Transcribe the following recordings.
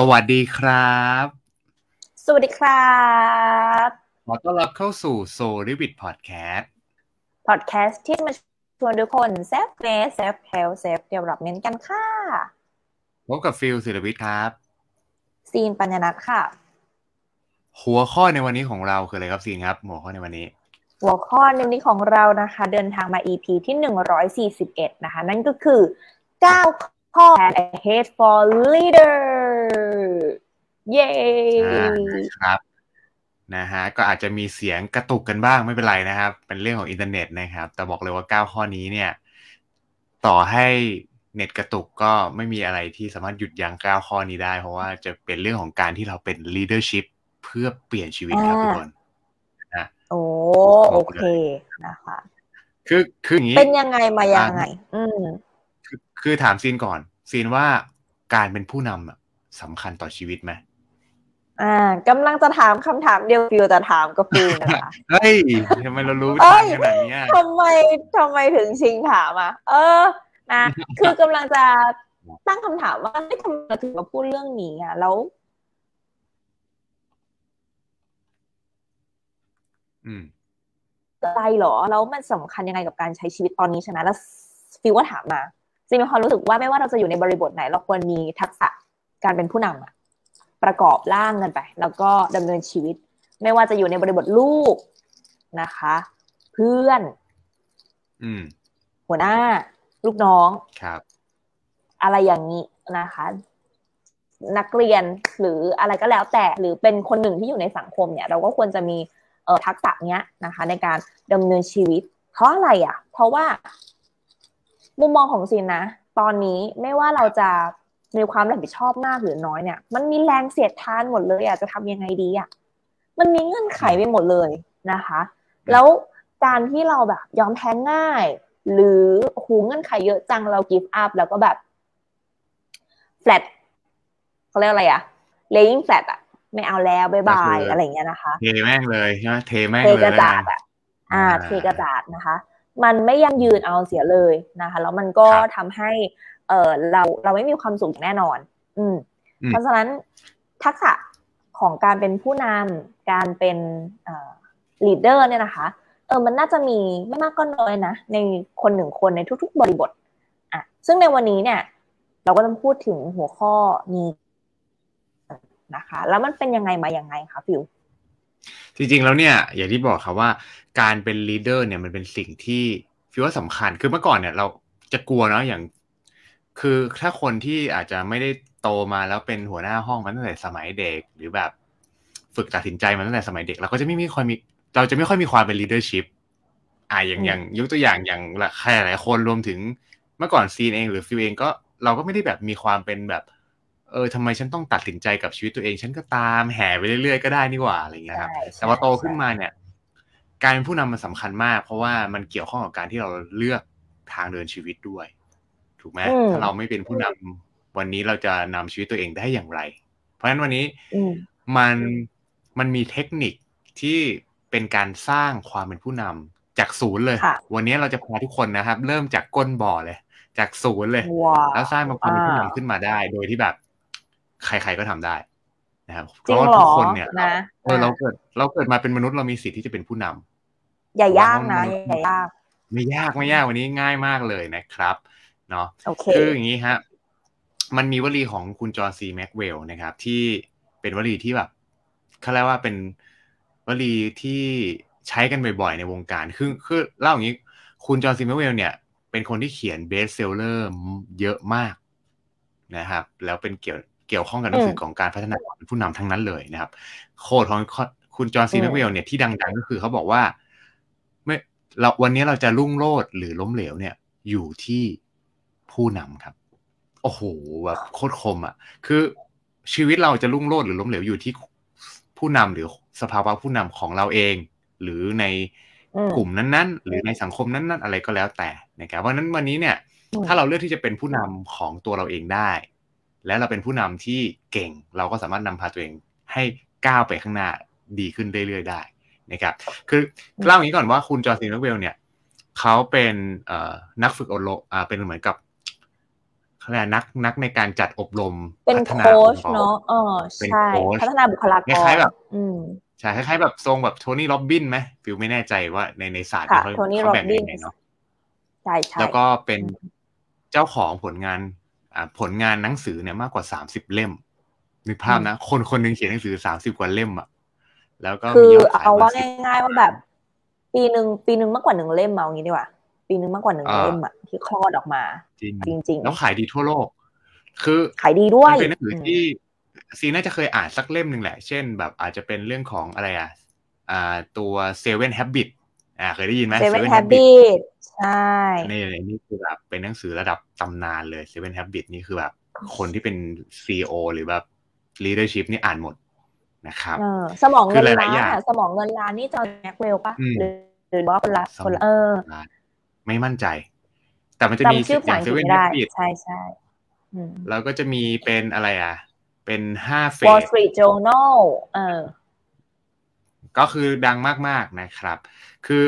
สวัสดีครับ สวัสดีครับขอต้อนรับเข้าสู่ s o l i v i t Podcast พอดแคสต์ที่มาชวนทุกคน selfness self-heal self-development กันค่ะพบกับฟิวศิลวิทย์ครับ ซีนปัญญนัทค่ะ หัวข้อในวันนี้ของเราคืออะไรครับซีนครับหัวข้อในวันนี้ หัวข้อในวันนี้ของเรานะคะ เดินทางมา EP ที่141นะคะ นั่นก็คือ9ข้อ and I hate for leader เย้อ่าครับนะฮะก็อาจจะมีเสียงกระตุกกันบ้างไม่เป็นไรนะครับ เป็นเรื่องของอินเทอร์เน็ตนะครับ แต่บอกเลยว่า 9 ข้อนี้เนี่ย ต่อให้เน็ตกระตุกก็ไม่มีอะไรที่สามารถหยุดยั้ง9ข้อนี้ได้ เพราะว่าจะเป็นเรื่องของการที่เราเป็น leadership เพื่อเปลี่ยนชีวิตครับทุกคนโอ้โอเคนะคะคือคืออย่างนี้เป็นยังไงมายังไง อืมคือคือถามซีนก่อนซีนว่าการเป็นผู้นำอะ สำคัญต่อชีวิตไหมอ่ากำลังจะถามคำถามเดียวฟิวจะถามกับฟิวนะคะเฮ้ยทำไมเรารู้เอ้ทางยขนาดเนี้ยทำไมทำไมถึงชิงถามอะ เออนะคือกำลังจะตั้งคำถามว่าไม่ทำไมเราถึงมาพูดเรื่องนี้อะแล้ว อืมอะไรหรอ แล้วมันสำคัญยังไงกับการใช้ชีวิตตอนนี้ใช่ไหมแล้วฟิวก็ถามมาจริงมีความรู้สึกว่าไม่ว่าเราจะอยู่ในบริบทไหน เราควรมีทักษะ การเป็นผู้นำอะประกอบร่างกันไป แล้วก็ดำเนินชีวิต ไม่ว่าจะอยู่ในบริบทลูกนะคะ เพื่อนอืมหัวหน้า ลูกน้องครับ อะไรอย่างนี้นะคะ นักเรียนหรืออะไรก็แล้วแต่หรือเป็นคนหนึ่งที่อยู่ในสังคมเนี่ย เราก็ควรจะมีเอ่อทักษะเนี้ยนะคะ ในการดำเนินชีวิต เพราะอะไรอะ เพราะว่า มุมมองของซินนะ ตอนนี้ไม่ว่าเราจะ มีความรับผิดชอบมากหรือน้อยเนี่ย มันมีแรงเสียดทานหมดเลยอะจะทำยังไงดีอะมันมีเงื่อนไขไปหมดเลยนะคะ แล้วการที่เราแบบยอมแพ้ง่าย หรือหูเงื่อนไขเยอะจังเรา give up แล้วก็แบบ flat เขาเรียกอะไรอะ laying flat อะไม่เอาแล้วบายบายก็คือออะไรอย่างเงี้ยนะคะ เทแม่งเลยใช่ไหมเทแม่งเทเลยกระจาดนอะอ่าอ่า เทกระจาดนะคะ มันไม่ยั่งยืนเอาเสียเลยนะคะ แล้วมันก็ครับทำให้ เออเราเราไม่มีความสุขอย่างแน่นอนอืมอืม เพราะฉะนั้นทักษะของการเป็นผู้นำการเป็นเอ่อ leader เนี่ยนะคะ เออมันน่าจะมีไม่มากก็น้อยนะ ในคนหนึ่งคนในทุกๆ บริบทอะซึ่งในวันนี้เนี่ย เราก็ต้องพูดถึงหัวข้อนี้นะคะ แล้วมันเป็นยังไงมายังไงคะฟิวจริงๆแล้วเนี่ย อย่างที่บอกครับว่าการเป็น leader เนี่ยมันเป็นสิ่งที่ฟิวว่าสำคัญคือเมื่อก่อนเนี่ยเราจะกลัวเนาะอย่าง คือถ้าคนที่อาจจะไม่ได้โตมาแล้วเป็นหัวหน้าห้องมาตั้งแต่สมัยเด็ก หรือแบบฝึกตัดสินใจมาตั้งแต่สมัยเด็กเราก็จะไม่มีค่อยมีเราจะไม่ค่อยมีความเป็น leadership อ่าอย่างอืมอย่างยกตัวอย่างอย่างใครหลายคนรวมถึงเมื่อก่อนซีนเองหรือฟิวเองก็เราก็ไม่ได้แบบมีความเป็นแบบ เออทำไมฉันต้องตัดสินใจกับชีวิตตัวเอง ฉันก็ตามแห่ไปเรื่อยๆก็ได้นี่หว่าอะไรอย่างเงี้ยครับใช่แต่ว่าโตขึ้นมาเนี่ย การเป็นผู้นำมันสำคัญมาก เพราะว่ามันเกี่ยวข้องกับการที่เราเลือกทางเดินชีวิตด้วย ถูกไหมอืมถ้าเราไม่เป็นผู้นำวันนี้เราจะนำชีวิตตัวเองได้อย่างไร เพราะฉะนั้นวันนี้อืมมันมันมีเทคนิคที่เป็นการสร้างความเป็นผู้นำจากศูนย์เลยค่ะวันนี้เราจะพาทุกคนนะครับ เริ่มจากก้นบ่อเลย จากศูนย์เลยว้าวแล้วสร้างเป็นความเป็นผู้อ่านำขึ้นมาได้ โดยที่แบบ ใครๆก็ทำได้นะครับเพจริงราะว่าเหรทุอกคนเนี่ยนะเออเราเกิดเราเกิดมาเป็นมนุษย์เรามีสิทธิ์ที่จะเป็นผู้นำอย่ายากนะเพราะว่ามันอย่ายาก ไม่ยากไม่ยากวันนี้ง่ายมากเลยนะครับ เนาะโอเคคืออย่างนี้ฮะมันมีวลีของคุณจอห์นซีแม็กซ์เวลล์นะครับ ที่เป็นวลีที่แบบเขาเรียกว่าเป็นวลีที่ใช้กันบ่อยๆ ในวงการ คือคือเล่าอย่างนี้ คุณจอห์นซีแม็กซ์เวลล์เนี่ย เป็นคนที่เขียน best seller เยอะมากนะครับ แล้วเป็นเกี่ยวเกี่ยวข้องกับหนังสือของการพัฒนาผู้นำทั้งนั้นเลยนะครับ quote ของคุณจอห์นซีอืมแม็กซ์เวลล์เนี่ยที่ดังๆ ก็คือเขาบอกว่าไม่เราวันนี้เราจะรุ่งโรจน์หรือล้มเหลวเนี่ย อยู่ที่ ผู้นำครับ โอ้โหแบบโคตรคมอะ คือชีวิตเราจะรุ่งโรจน์หรือล้มเหลวอยู่ที่ผู้นำหรือสภาวะผู้นำของเราเอง หรือในอืมกลุ่มนั้นๆ หรือในสังคมนั้นๆ อะไรก็แล้วแต่นะครับเพราะฉะนั้นวันนี้เนี่ยอืมถ้าเราเลือกที่จะเป็นผู้นำของตัวเราเองได้ และเราเป็นผู้นำที่เก่ง เราก็สามารถนำพาตัวเองให้ก้าวไปข้างหน้าดีขึ้นเรื่อยๆได้นะครับ คือเล่าอย่างนี้ก่อนว่าคุณจอห์นซีแม็กซ์เวลล์เนี่ยเขาเป็นเอ่อนักฝึกอบรมอ่าเป็นเหมือนกับ เขาเรียกนักนักในการจัดอบรมเป็นพัฒนาโค้องชค์กรเนาะเออเป็นใช่โค้ชพัฒนาบุคลากรคล้ายๆแบบอืมใช่คล้ายๆแบบทรงแบบโทนี่ร็อบบินส์ไหมฟิวไม่แน่ใจว่าในในศาสตร์ค่ะเขาโทนี่เขาแบ่งร็อบบินส์ยังไงเนาะใช่ใช่แล้วก็เป็นเจ้าของผลงานอ่าผลงานหนังสือเนี่ยมากกว่าสามสิบเล่มนึกภาพนะ คนคนหนึ่งเขียนหนังสือสามสิบกว่าเล่มอะแล้วก็คืมีอยอดขายเอาว่าสิบง่ายๆว่าแบบ ปีหนึ่งปีหนึ่งมากกว่าหนึ่งเล่มเอางี้ดีกว่า ปีหนึ่งมากกว่าหนึ่งอ่าเล่มอะที่คลอดออกมา จริงจริงแล้วขายดีทั่วโลก คือๆขายดีด้วยมันเป็นหนังสือที่ซีน่าจะเคยอ่านสักเล่มหนึ่งแหละ เช่น แบบอาจจะเป็นเรื่องของอะไรอะอ่าตัว Seven Habit อ่าเคยได้ยินไหมเซเว่น Seven แฮ Habit บิตใช่นี่นี่คือแบบเป็นหนังสือระดับตำนานเลย Seven Habit นี่คือแบบคนที่เป็น CEO หรือแบบ leadership นี่อ่านหมดนะครับเออสมองเงินคือหล้าลายๆอย่างนอะสมองเงินล้านนี่จอห์นแม็กเวลปะอืมหรือหรือว่าคนละสมองคนละเออ ไม่มั่นใจ แต่มันจะมีจำชื่ออภาษาย่างอังกฤษ Seven ไม่ได้ Habit ใช่ใช่อืมแล้วก็จะมีเป็นอะไรอะ เป็นห้าเฟ Wall ส Street Journal เออ ก็คือดังมากๆนะครับ คือ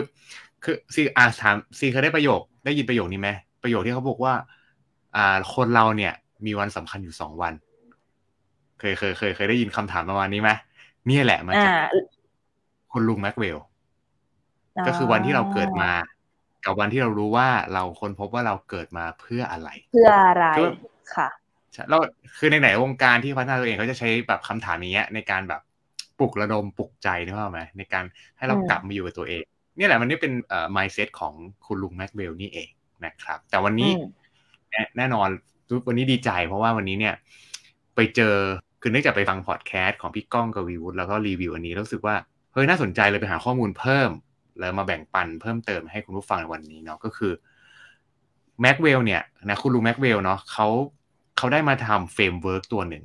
คือซีอาถามซีเคยได้ประโยค ได้ยินประโยคนี้ไหมประโยคที่เขาบอกว่า อ่า คนเราเนี่ย มีวันสำคัญอยู่สองวัน เคยเคยเคยเคยได้ยินคำถามประมาณนี้ไหมเนี่ยแหละมาอ่าจากคุณลุงแม็กเวลก็คือวันที่เราเกิดมา กับวันที่เรารู้ว่าเราค้นพบว่าเราเกิดมาเพื่ออะไร เพื่ออะไรคือค่ะใช่แล้วคือในไหนๆวงการที่พัฒนาตัวเองเขาจะใช้แบบคำถามอย่างเงี้ยในการแบบปลุกระดมปลุกใจนึกภาพไหมในการให้เราอืมกลับมาอยู่กับตัวเองเนี่ยแหละมันนี่เป็นเอ่อ mindset ของคุณลุงแม็กเวลล์นี่เองนะครับ แต่วันนี้อืมแน่แน่นอนวันนี้ดีใจ เพราะว่าวันนี้เนี่ย ไปเจอคือเนื่องจากไปฟังพอดแคสต์ของพี่ก้องกวีวุฒิแล้วก็รีวิวอันนี้แล้วรู้สึกว่าเฮ้ยน่าสนใจเลยไปหาข้อมูลเพิ่ม แล้วมาแบ่งปันเพิ่มเติมให้คุณผู้ฟังในวันนี้เนาะก็คือแม็กซ์เวลล์เนี่ยนะคุณลุงแม็กซ์เวลล์เนาะเขาเขาได้มาทำ framework ตัวหนึ่ง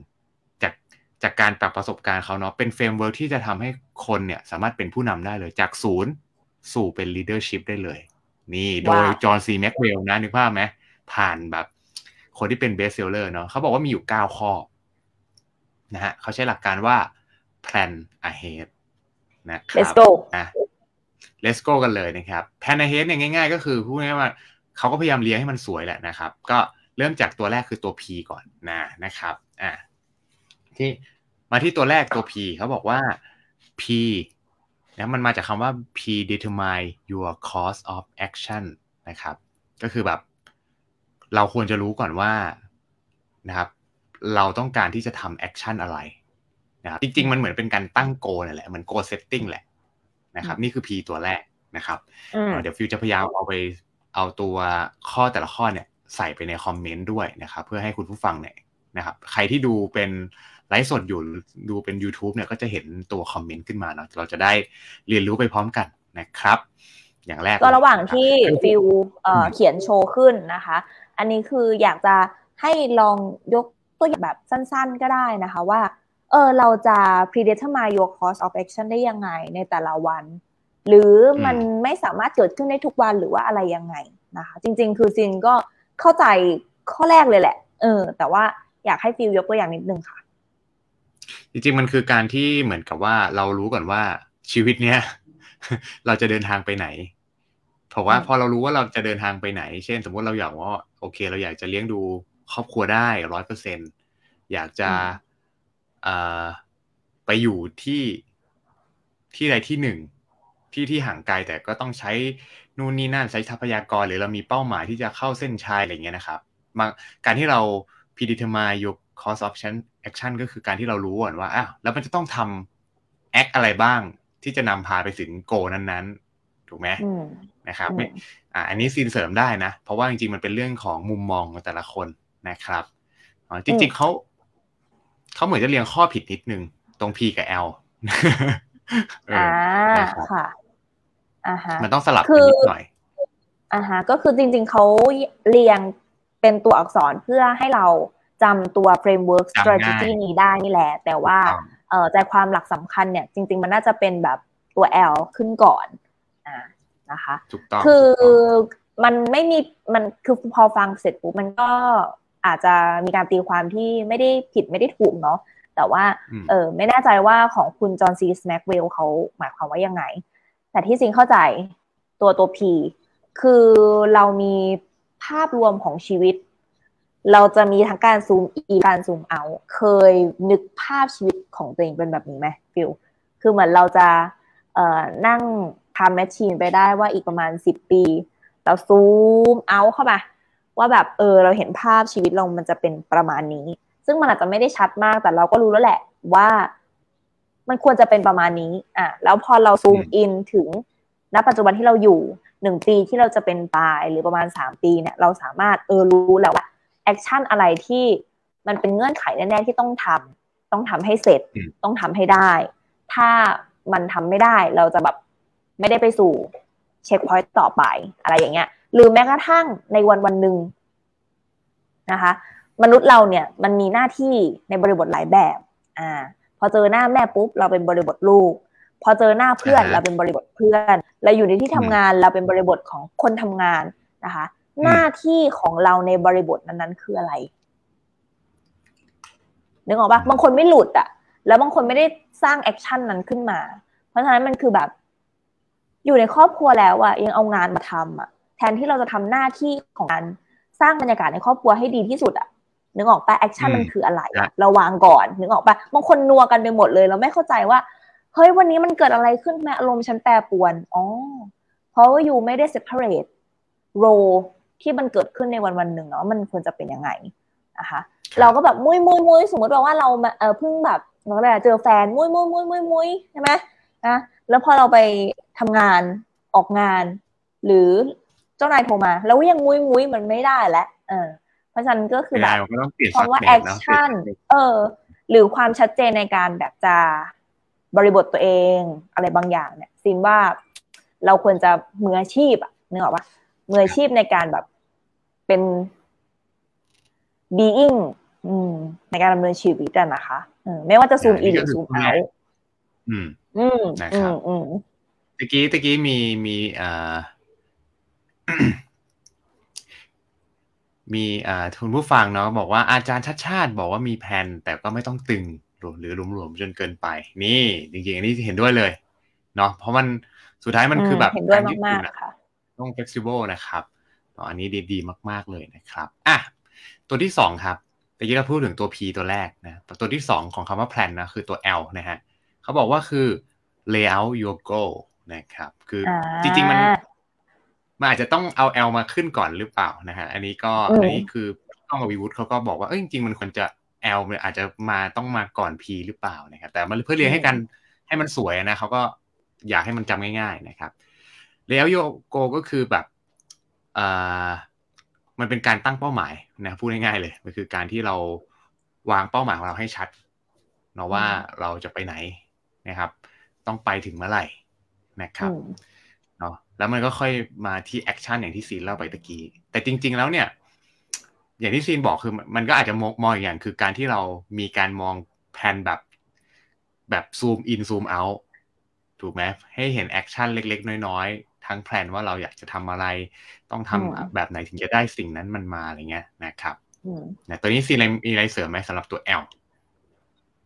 จากจากการปรับประสบการณ์เขาเนาะเป็น framework ที่จะทำให้คนเนี่ยสามารถเป็นผู้นำได้เลยจากศูนย์สู่เป็น leadership ได้เลย นี่โดยว้าวจอห์นซีแม็กซ์เวลล์นะนึกภาพไหมผ่านแบบ คนที่เป็น best seller เนาะเขาบอกว่ามีอยู่ 9 ข้อนะฮะเขาใช้หลักการว่า plan ahead นะครับ let's go นะ let's go กันเลยนะครับ plan ahead เนี่ยง่าย ๆ ก็คือพูดง่ายว่าเขาก็พยายามเลี้ยงให้มันสวยแหละนะครับ ก็เริ่มจากตัวแรกคือตัว P ก่อนนะนะครับอ่าที่มาที่ตัวแรกตัว P เขาบอกว่า P นะมันมาจากคำว่า predetermine your course of action นะครับ ก็คือแบบเราควรจะรู้ก่อนว่านะครับ เราต้องการที่จะทำ action อะไรนะครับจริง ๆ มันเหมือนเป็นการตั้ง goal นั่นแหละ เหมือน goal setting แหละ นะครับ นี่คือ P ตัวแรกนะครับอืมเอ่อเดี๋ยวฟิวจะพยายามเอาไปเอาตัวข้อแต่ละข้อเนี่ยใส่ไปในคอมเมนต์ด้วยนะครับ เพื่อให้คุณผู้ฟังเนี่ยนะครับ ใครที่ดูเป็นไลฟ์สดอยู่หรือดูเป็น YouTube เนี่ยก็จะเห็นตัวคอมเมนต์ขึ้นมาเนาะเราจะได้เรียนรู้ไปพร้อมกันนะครับ อย่างแรกก็ระหว่างที่เลยนะครับฟิวเอ่ออืมเขียนโชว์ขึ้นนะคะ อันนี้คืออยากจะให้ลองยกตัวอย่างแบบสั้นๆก็ได้นะคะว่า เออเราจะ predetermine your course of action ได้ยังไงในแต่ละวัน หรือมันไม่สามารถเกิดขึ้นได้ทุกวันหรือว่าอะไรยังไงนะคะ จริง ๆ คือซินก็เข้าใจข้อแรกเลยแหละ เออ แต่ว่าอยากให้ฟิลยกตัวอย่างนิดนึงค่ะ จริง ๆ มันคือการที่เหมือนกับว่าเรารู้ก่อนว่าชีวิตเนี้ยเราจะเดินทางไปไหนเพราะว่าอืมพอเรารู้ว่าเราจะเดินทางไปไหน เช่น สมมติเราอยากว่าโอเค เราอยากจะเลี้ยงดูครอบครัวได้ร้อยเปอร์เซ็นอยากจะเอ่อ ไปอยู่ที่ที่ใดที่หนึ่งที่ที่ห่างไกลแต่ก็ต้องใช้นู่นนี่นั่นใช้ทรัพยากรหรือเรามีเป้าหมายที่จะเข้าเส้นชัยอะไรเงี้ยนะครับมาการที่เรา predetermine your course of action action ก็คือการที่เรารู้ก่อนว่าอ้าวแล้วมันจะต้องทำแอคอะไรบ้างที่จะนำพาไปถึงโกนั้นๆ ถูกไหมอืมนะครับอืมไม่อ่าอันนี้ซีนเสริมได้นะ เพราะว่าจริงๆ มันเป็นเรื่องของมุมมองของแต่ละคนนะครับอ๋อจริงๆเขา เขาเหมือนจะเรียงข้อผิดนิดนึง ตรง P กับ L เอออ่านะครับค่ะอ่าฮะมันต้องสลับคืกันอนิดหน่อยอ่าฮะก็คือจริง ๆเขาเรียงเป็นตัวอักษรเพื่อให้เราจำตัว framework จำง่าย strategy นี้ได้นี่แหละ แต่ว่าถูกต้องเอ่อใจความหลักสำคัญเนี่ย จริง ๆ มันน่าจะเป็นแบบตัว L ขึ้นก่อนอ่านะคะถูกต้องคือถูกต้องมันไม่มีมันคือพอฟังเสร็จปุ๊บมันก็ อาจจะมีการตีความที่ไม่ได้ผิดไม่ได้ถูกเนาะแต่ว่าอืมเออไม่แน่ใจว่าของคุณจอห์นซีสแม็กเวลเขาหมายความว่ายังไง แต่ที่จริงเข้าใจตัวตัว P คือเรามีภาพรวมของชีวิต เราจะมีทั้งการซูมอีการซูมเอา เคยนึกภาพชีวิตของตัวเองเป็นแบบนี้ไหมฟิลคือเหมือนเราจะเอ่อนั่งทำแมชชีนไปได้ว่าอีกประมาณสิบปี เราซูมเอาเข้ามา ว่าแบบเออเราเห็นภาพชีวิตเรามันจะเป็นประมาณนี้ ซึ่งมันอาจจะไม่ได้ชัดมากแต่เราก็รู้แล้วแหละว่า มันควรจะเป็นประมาณนี้ อะ แล้วพอเราซูมอินถึงณปัจจุบันที่เราอยู่หนึ่งปีที่เราจะเป็นปลายหรือประมาณสามปีเนี่ยเราสามารถเออรู้แล้วว่าaction อะไรที่มันเป็นเงื่อนไขแน่ๆที่ต้องทำต้องทำให้เสร็จต้องทำให้ได้ ถ้ามันทำไม่ได้เราจะแบบไม่ได้ไปสู่ checkpoint ต่อไปอะไรอย่างเงี้ย หรือแม้กระทั่งในวันวันหนึ่งนะคะ มนุษย์เราเนี่ยมันมีหน้าที่ในบริบทหลายแบบอ่าพอเจอหน้าแม่ปุ๊บเราเป็นบริบทลูก พอเจอหน้าเพื่อนเราเป็นบริบทเพื่อนเราอยู่ในที่ทำงานเราเป็นบริบทของคนทำงานนะคะ หน้าที่ของเราในบริบทนั้นๆคืออะไรนึกออกปะบางคนไม่หลุดอะแล้วบางคนไม่ได้สร้าง action นั้นขึ้นมา เพราะฉะนั้นมันคือแบบ อยู่ในครอบครัวแล้วอะยังเอางานมาทำอะแทนที่เราจะทำหน้าที่ของการสร้างบรรยากาศในครอบครัวให้ดีที่สุดอะนึกออกปะ action มันคืออะไรเราวางก่อนนึกออกปะบางคนนัวกันไปหมดเลยเราไม่เข้าใจว่าเฮ้ยวันนี้มันเกิดอะไรขึ้นแม่อารมณ์ฉันแปรปวนอ๋อเพราะว่าอยู่ไม่ได้ separate role ที่มันเกิดขึ้นในวันวันหนึ่งเนาะมันควรจะเป็นยังไงนะคะเราก็แบบมุ้ยมุ้ยมุ้ยสมมติว่าเราเออเพิ่งแบบเราแบบเจอแฟนมุ้ยมุ้ยมุ้ยมุ้ยมุ้ยใช่ไหมนะแล้วพอเราไปทำงานออกงาน หรือเจ้านายโทรมา แล้วยังมุ้ยมุ้ยมันไม่ได้แล้วเออ เพราะฉะนั้นก็คือแบบคำว่า action เออ หรือความชัดเจนในการแบบจะบริบทตัวเอง อะไรบางอย่างเนี่ยซินว่าเราควรจะมืออาชีพอะนึกออกปะมืออาชีพในการแบบเป็น being ในการดำเนินชีวิตนะคะไม่ว่าจะซูมอินหรือซูมเอาอืม อืมนะครับตะกี้ตะกี้มีมีอ่า มีอ่าทุนผู้ฟังเนาะบอกว่าอาจารย์ชัดชาติบอกว่ามีแผนแต่ก็ไม่ต้องตึงหรือหลวมๆจนเกินไป นี่จริงๆอันนี้เห็นด้วยเลยเนาะเพราะมันสุดท้ายมันคือแบบการยืดหยุ่นต้อง flexible นะครับอันนี้ดีๆ มาก ๆเลยนะครับอะตัวที่สองครับแต่ยี่เราพูดถึงตัว P ตัวแรกนะตัวที่สองของคำว่า plan นะคือตัว L นะฮะเขาบอกว่าคือ layout your goal นะครับ คือจริงๆมัน มันอาจจะต้องเอา L มาขึ้นก่อนหรือเปล่านะฮะอันนี้ก็อันนี้คือต้องกับวิวุฒิเขาก็บอกว่าเอ้ยจริงๆมันควรจะ L มันอาจจะมาต้องมาก่อน P หรือเปล่านะครับแต่มันเพื่อเรียนให้กันให้มันสวยนะเขาก็อยากให้มันจำง่ายๆนะครับ layout your goal ก็คือแบบอ่ามันเป็นการตั้งเป้าหมายนะพูดง่ายๆเลยมันคือการที่เราวางเป้าหมายของเราให้ชัดเนาะว่าเราจะไปไหนนะครับ ต้องไปถึงเมื่อไหร่นะครับเนาะ แล้วมันก็ค่อยมาที่ action อย่างที่ซีนเล่าไปตะกี้ แต่จริง ๆ แล้วเนี่ย อย่างที่ซีนบอกคือมันก็อาจจะมองอีกอย่างคือการที่เรามีการมองแผนแบบแบบ zoom in zoom out ถูกไหมให้เห็น action เล็ก ๆ น้อยทั้ง plan ว่าเราอยากจะทำอะไร ต้องทำแบบไหนถึงจะได้สิ่งนั้นมันมาอะไรเงี้ยนะครับนะตัวนี้ซีอะไรมีอะไรเสริมไหมสำหรับตัว L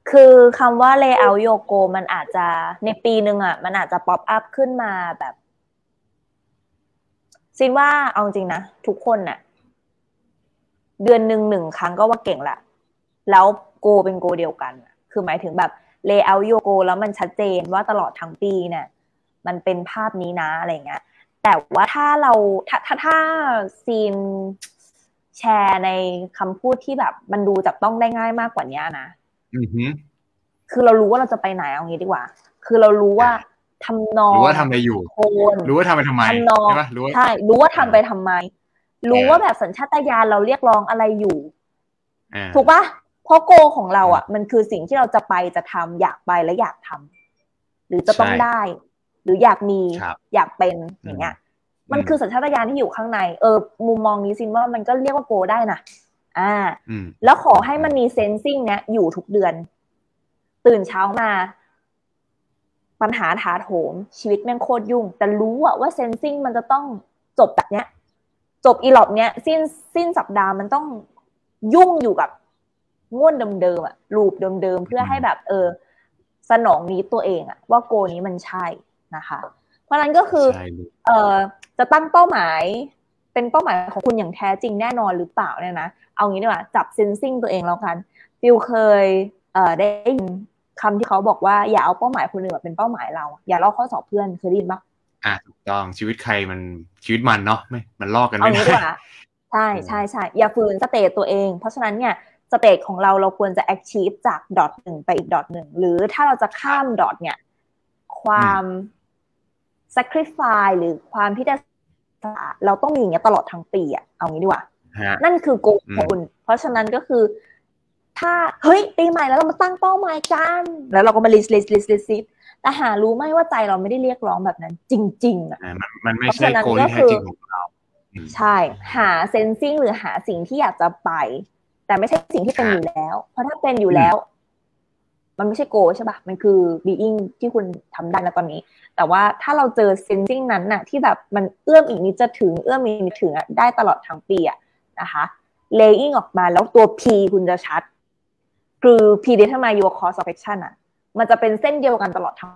คือคำว่า lay out your goal มันอาจจะในปีหนึ่งอะ มันอาจจะ pop up ขึ้นมาแบบ ซินว่าเอาจริงนะ ทุกคนน่ะ เดือนหนึ่งหนึ่งครั้งก็ว่าเก่งละ แล้วโกเป็นโกเดียวกัน คือหมายถึงแบบ lay out your goal แล้วมันชัดเจนว่าตลอดทั้งปีเนี่ย มันเป็นภาพนี้นะอะไรเงี้ย แต่ว่าถ้าเราถ้าถ้าถ้าซีนแชร์ในคำพูดที่แบบมันดูจับต้องได้ง่ายมากกว่านี้นะคือเรารู้ว่าเราจะไปไหนเอางี้ดีกว่า คือเรารู้ว่า ทำนองรู้ว่าทำอะไรอยู่โทนรู้ว่าทำไปทำไมทำนองใช่รู้ใช่ รู้ว่าทำไปทำไม รู้ว่าแบบสัญชาตญาณเราเรียกร้องอะไรอยู่ ถูกปะเพราะโกของเราอะ มันคือสิ่งที่เราจะไปจะทำอยากไปและอยากทำหรือจะต้องได้ หรืออยากมีอยากเป็นอย่างเงี้ยมันคือสัญชาตญาณที่อยู่ข้างใน เออ มุมมองนี้ซินว่ามันก็เรียกว่าโกได้นะอ่า แล้วขอให้มันมีเซนซิงเนี้ยอยู่ทุกเดือน ตื่นเช้ามา ปัญหาถาโถมชีวิตแม่งโคตรยุ่ง แต่รู้อะว่าเซนซิงมันจะต้องจบแบบเนี้ย จบอีหลอบเนี้ย สิ้นสิ้นสัปดาห์มันต้องยุ่งอยู่กับง่วนเดิมๆอะลูปเดิมๆเพื่อให้แบบ เออ สนองนี้ตัวเองอะว่าโกนี้มันใช่นะคะ เพราะนั้นก็คือ เอ่อจะตั้งเป้าหมายเป็นเป้าหมายของคุณอย่างแท้จริงแน่นอนหรือเปล่าเนี่ยนะเอางี้ดีกว่าจับ sensing ตัวเองแล้วกันฟิลเคย เอ่อได้ยิน คำที่เขาบอกว่าอย่าเอาเป้าหมายคนอื่นมาเป็นเป้าหมายเรา อย่าลอกข้อสอบเพื่อนเคยได้ยินปะอะถูกต้องชีวิตใครมันชีวิตมันเนาะไม่มันลอกกันเอาไม่งี้ได้ดีกว่าใช่ใช่ใช่อย่าฝืน state ตัวเอง เพราะฉะนั้นเนี่ย state ของเราเราควรจะ achieve จาก dot หนึ่งไปอีก dot หนึ่งหรือถ้าเราจะข้าม dot เนี่ย ความ sacrifice หรือความที่จะเราต้องมีอย่างเงี้ยตลอดทั้งปีอะเอางี้ดีกว่าฮะนั่นคือโกอืมของคุณ เพราะฉะนั้นก็คือ ถ้าเฮ้ยปีใหม่แล้วเรามาตั้งเป้าหมายกันแล้วเราก็มา list list list list list แต่หารู้ไหมว่าใจเราไม่ได้เรียกร้องแบบนั้น จริง ๆอะอะมันมันไม่เพราะใช่ฉะนั้นโกก็ที่แท้คือจริงของเราอืมใช่ หาเซนซิงหรือหาสิ่งที่อยากจะไป แต่ไม่ใช่สิ่งที่เป็นครับอยู่แล้ว เพราะถ้าเป็นอยู่แล้ว มันไม่ใช่ goal ใช่ปะมันคือ being ที่คุณทำได้นะตอนนี้ แต่ว่าถ้าเราเจอ sensing นั้นน่ะ ที่แบบมันเอื้อมอีกนิดจะถึงเอื้อมอีกนิดถึงอะได้ตลอดทั้งปีอะนะคะ laying ออกมาแล้วตัว P คุณจะชัด คือ P determine your course of action อะมันจะเป็นเส้นเดียวกันตลอดทั้ง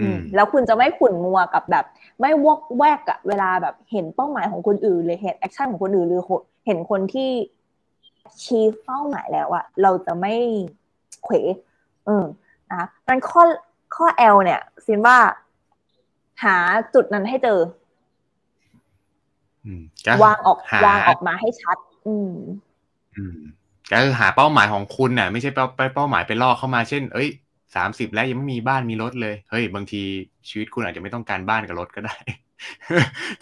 อืมแล้วคุณจะไม่ขุ่นมัวกับแบบ ไม่วอกแวกอะเวลาแบบเห็นเป้าหมายของคนอื่นเลยเห็น action ของคนอื่นหรือเห็นคนที่ชี้เป้าหมายแล้วอะเราจะไม่เขวเออนะคะมันข้อข้อ L เนี่ยซินว่าหาจุดนั้นให้เจออืมก็วางออกหาวางออกมาให้ชัด อืม อืม ก็คือหาเป้าหมายของคุณน่ะ ไม่ใช่เป้าเป้าหมายไปล่อเข้ามาเช่น เอ้ยสามสิบแล้วยังไม่มีบ้านมีรถเลย เฮ้ย บางทีชีวิตคุณอาจจะไม่ต้องการบ้านกับรถก็ได้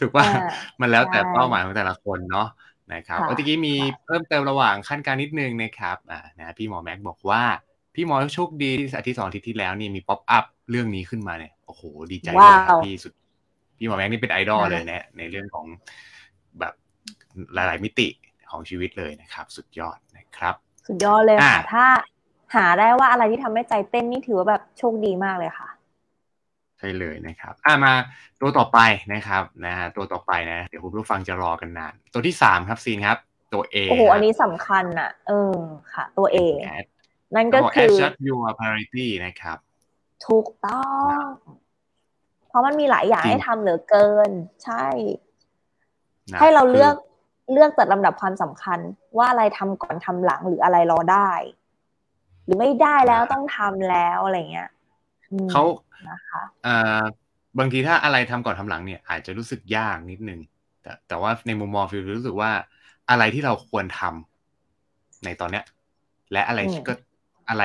ถูกป่ะอ่ามันแล้วแต่ใช่เป้าหมายของแต่ละคนเนาะนะครับค่ะเมื่อกี้มีเพิ่มเติมระหว่างขั้นการนิดนึงนะครับอ่านะพี่หมอแม็กบอกว่า พี่หมอโชคดีที่อาทิตย์สองอาทิตย์ที่แล้วนี่มี pop up เรื่องนี้ขึ้นมาเนี่ยโอ้โหดีใจด้วยครับว้าวพี่สุด พี่หมอแม็กนี่เป็นไอดอลค่ะเลยนะในเรื่องของแบบหลาย ๆ มิติ ของชีวิตเลยนะครับ สุดยอดนะครับ สุดยอดเลยค่ะอ่าถ้าหาได้ว่าอะไรที่ทำให้ใจเต้นนี่ถือว่าแบบโชคดีมากเลยค่ะใช่เลยนะครับอ่ามาตัวต่อไปนะครับนะฮะตัวต่อไปนะเดี๋ยวคุณผู้ฟังจะรอกันนานตัวที่สามครับซีนครับ ตัว A โอ้โหอันนี้สำคัญอะ เออค่ะ ตัวเอแอดนั่นก็ก็บอกคือ adjust your priority นะครับ ถูกต้อง เพราะมันมีหลายอย่างจริงให้ทำเหลือเกิน ใช่นะให้เราเลือกคื เลือกจัดลำดับความสำคัญ ว่าอะไรทำก่อนทำหลังหรืออะไรรอได้ หรือไม่ได้แล้วต้องทำแล้วอะไรเงี้ยอืมเขานะคะเอ่อบางทีถ้าอะไรทำก่อนทำหลังเนี่ย อาจจะรู้สึกยากนิดนึง แต่แต่ว่าในมุมมองฟิลรู้สึกว่าอะไรที่เราควรทำในตอนเนี้ย และอะไรที่ก็อะไร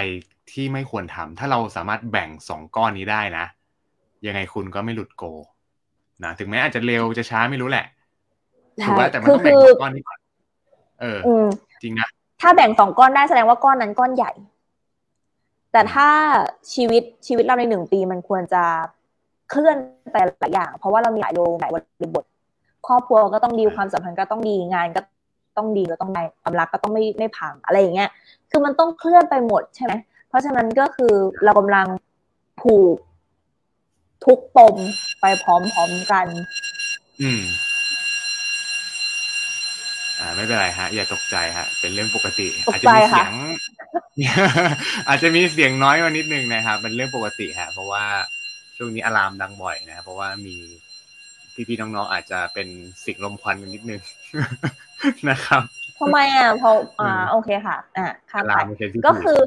ที่ไม่ควรทำถ้าเราสามารถแบ่งสองก้อนนี้ได้นะ ยังไงคุณก็ไม่หลุดโกนะถึงแม้อาจจะเร็วจะช้าไม่รู้แหละ ถูกว่าแต่มันคือต้องแบ่งคือสองก้อนนี้ก่อนเอออืมจริงนะถ้าแบ่งสองก้อนได้แสดงว่าก้อนนั้นก้อนใหญ่ แต่ถ้าชีวิตชีวิตเราในหนึ่งปีมันควรจะเคลื่อนไปหลายอย่าง เพราะว่าเรามีหลายโรงหลายบริบท ครอบครัวก็ต้องดีความสัมพันธ์ก็ต้องดีงานก็ต้องดีก็ต้องได้ความรักก็ต้องไม่ไม่พังอะไรอย่างเงี้ย คือมันต้องเคลื่อนไปหมดใช่ไหมเพราะฉะนั้นก็คือเรากำลังผูกทุกปมไปพร้อมๆกัน อืม อ่าไม่เป็นไรฮะ อย่าตกใจฮะ เป็นเรื่องปกติตกอาจใจจะมีค่ะเสียง อาจจะมีเสียงน้อยมานิดนึงนะครับเป็นเรื่องปกติฮะ เพราะว่าช่วงนี้อะลามดังบ่อยนะเพราะว่ามีพี่ๆน้องๆอาจจะเป็นสิ่งลมควันกันนิดนึงนะครับทำไมอะเพราะอ่าอืมโอเคค่ะ อ่าข้ามอะไปลามมันเป็นที่ก็คือ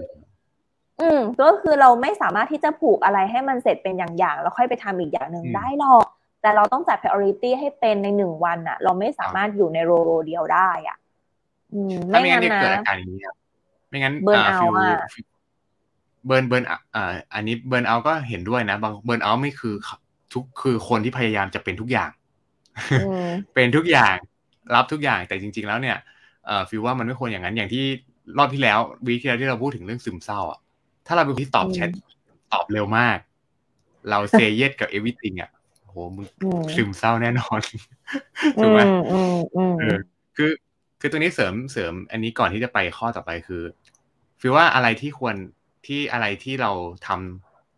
อืมก็คือเราไม่สามารถที่จะผูกอะไรให้มันเสร็จเป็นอย่างๆแล้วค่อยไปทำอีกอย่างหนึ่งได้หรอก แต่เราต้องจัด priority ให้เป็นในหนึ่งวันอะเราไม่สามารถอยู่ในโรโรเดียวได้อะอืมถ้าไม่ไม่งั้งั้นนจะเกิดนะอาการอย่างนี้ครับไม่งั้น Burn อ่า out ฟิลอะเบิร์นเบิร์นอ่าอันนี้เบิร์นเอาก็เห็นด้วยนะบางเบิร์นเอาไม่คือทุกคือคนที่พยายามจะเป็นทุกอย่างอืมเป็นทุกอย่างรับทุกอย่างแต่จริง ๆ แล้วเนี่ยเอ่อฟิลว่ามันไม่ควรอย่างนั้นอย่างที่รอบที่แล้ววีคที่แล้วที่เราพูดถึงเรื่องซึมเศร้าอะถ้าเราเป็นคนที่ตอบอืมแชทตอบเร็วมาก เรา say yes กับ everything อะ โหมึงอืมซึมเศร้าแน่นอนอืถูกไหมมอืมอืมเออคือคือตัวนี้เสริมเสริม อันนี้ก่อนที่จะไปข้อต่อไปคือฟิลว่าอะไรที่ควรที่อะไรที่เราท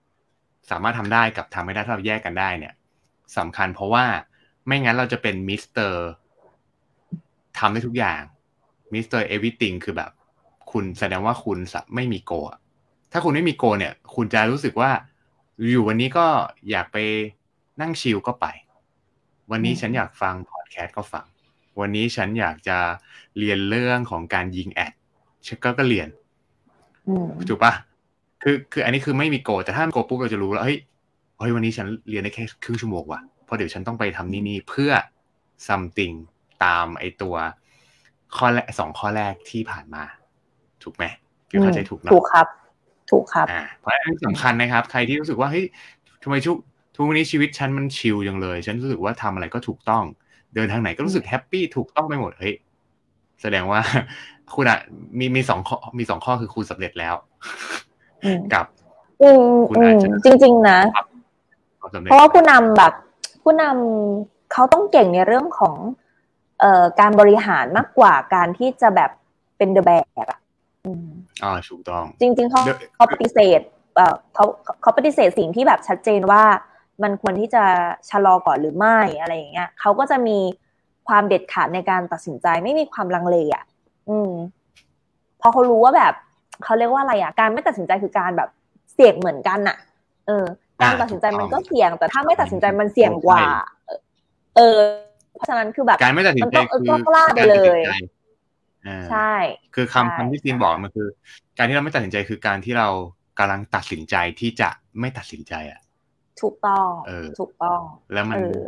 ำสามารถทำได้กับทำไม่ได้ถ้าเราแยกกันได้ เนี่ยสำคัญเพราะว่าไม่งั้นเราจะเป็นมิสเตอร์ทำได้ทุกอย่าง mister everything คือแบบ คุณแสดงว่าคุณสะไม่มีโกอะถ้าคุณไม่มีโกเนี่ย คุณจะรู้สึกว่า อยู่วันนี้ก็อยากไป นั่งชิลก็ไป วันนี้ฉันอยากฟังพอดแคสต์ก็ฟัง วันนี้ฉันอยากจะเรียนเรื่องของการยิงแอดฉันก็ก็เรียนอืมถูกปะคือคืออันนี้คือไม่มีโกแต่ถ้ามีโกปุ๊บเราจะรู้แล้วเฮ้ยเฮ้ยวันนี้ฉันเรียนได้แค่ครึ่งชั่วโมงว่ะเพราะเดี๋ยวฉันต้องไปทำนี่นี่เพื่อ something ตามไอตัวข้อแรกสองข้อแรกที่ผ่านมา ถูกไหมคือเข้าใจถูกเนอะถูกครับ ถูกครับอ่าเพราะฉะนั้นสำคัญนะครับ ใครที่รู้สึกว่าเฮ้ยทำไมชุก ทุกวันนี้ชีวิตฉันมันชิลจังเลย ฉันรู้สึกว่าทำอะไรก็ถูกต้อง เดินทางไหนก็รู้สึกแฮปปี้ถูกต้องไปหมดเฮ้ยแสดงว่า คุณอะมีมีสองข้อมีสองข้อคือคุณสำเร็จแล้วอืมกับอืมคุณอือาจมจะจริง ๆ นะความสำเร็เพจราะว่าผู้นำแบบ ผู้นำเขาต้องเก่งในเรื่องของเอ่อการบริหารมากกว่าการที่จะแบบเป็นเดอะแบกอะอืมอ่าถูกต้อง จริง ๆเขาเดี๋ยวเขาปฏิเสธเอ่อเขาเขาปฏิเสธสิ่งที่แบบชัดเจนว่า มันควรที่จะชะลอก่อนหรือไม่อะไรอย่างเงี้ยเขาก็จะมีความเด็ดขาดในการตัดสินใจไม่มีความลังเลอะ อืม พอเขารู้ว่าแบบเขาเรียกว่าอะไรอะ การไม่ตัดสินใจคือการแบบเสี่ยงเหมือนกันอะ เออ การตัดสินใจมันก็เสี่ยง แต่ถ้าไม่ตัดสินใจมันเสี่ยงกว่า เออ เพราะฉะนั้นคือแบบการไม่ตัดสินใจมันต้องคือเออกล้าไปเลยการตัดสินใจอ่าใช่ คือคำใช่คำที่ซีนบอกมันคือ การที่เราไม่ตัดสินใจคือการที่เรากำลังตัดสินใจที่จะไม่ตัดสินใจอะ ถูกต้องเออถูกต้อง แล้วมันเออ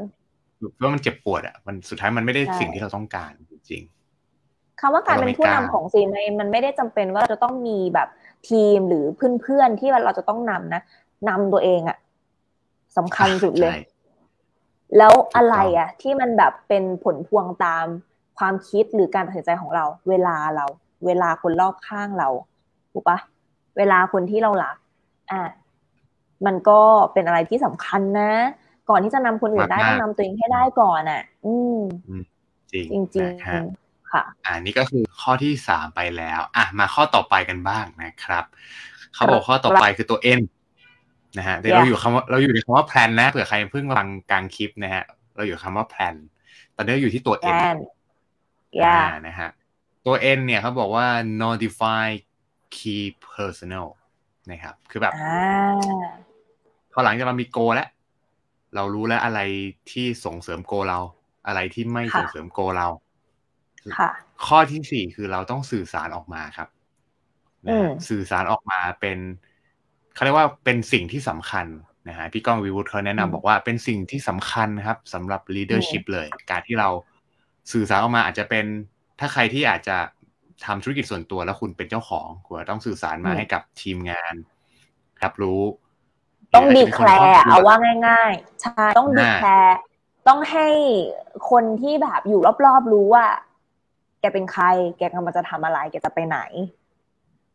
ว่ามันเจ็บปวดอะ มันสุดท้ายมันไม่ได้ใช่สิ่งที่เราต้องการจริงคำว่าการเป็นผู้นำของซีนมันมันไม่ได้จำเป็นว่าเราจะต้องมีแบบทีมหรือเพื่อนๆที่เราจะต้องนำนะนำตัวเองอะสำๆคัญสุดเลยใช่แล้วอะไรอะที่มันแบบเป็นผลพวงตามความคิดหรือการตัดสินใจของเรา เวลาเรา เวลาคนรอบข้างเราถูกปะเวลาคนที่เรารัก อะ มันก็เป็นอะไรที่สำคัญนะ ก่อนที่จะนำคนอื่นได้มากๆต้องนำตัวเองให้ได้ก่อนอะ อืมจริงจริงนะฮะๆค่ะ อ่านี่ก็คือข้อที่สามไปแล้ว อะมาข้อต่อไปกันบ้างนะครับ เขาบอกข้อต่อไปคือตัว N นะฮะเดี๋ยวเรา Yeah อยู่คำว่าเราอยู่ในคำว่า plan นะเผื่อใครเพิ่งฟังกลางคลิปนะฮะเราอยู่คำว่า plan ตอนนี้เราอยู่ที่ตัวแอ N นย่าอ่านะฮะตัว N เนี่ยเขาบอกว่า notify key personal นะครับ คือแบบอ่าพอหลังจากเรามีโกแล้วเรารู้แล้วอะไรที่ส่งเสริมโกเรา อะไรที่ไม่ค่ะส่งเสริมโกเราค่ะข้อที่สี่คือเราต้องสื่อสารออกมาครับนะอืฮะมสื่อสารออกมาเป็นเขาเรียกว่าเป็นสิ่งที่สำคัญนะฮะพี่ก้องวิวุฒิเขาแนะนำบอกว่าเป็นสิ่งที่สำคัญนะครับสำหรับ leadership เลย การที่เราสื่อสารออกมาอาจจะเป็นถ้าใครที่อาจจะ ทำธุรกิจส่วนตัวแล้วคุณเป็นเจ้าของคุณต้องสื่อสารมาอืมให้กับทีมงานรับรู้ ต้องหดีรือแคอาจลจะป็นนในครอบครัร์เอาว่าง่ายๆใช่ต้องดีอ่าแคลร์ต้องให้คนที่แบบอยู่รอบๆรู้ว่า แกเป็นใคร แกกำลังจะทำอะไร แกจะไปไหน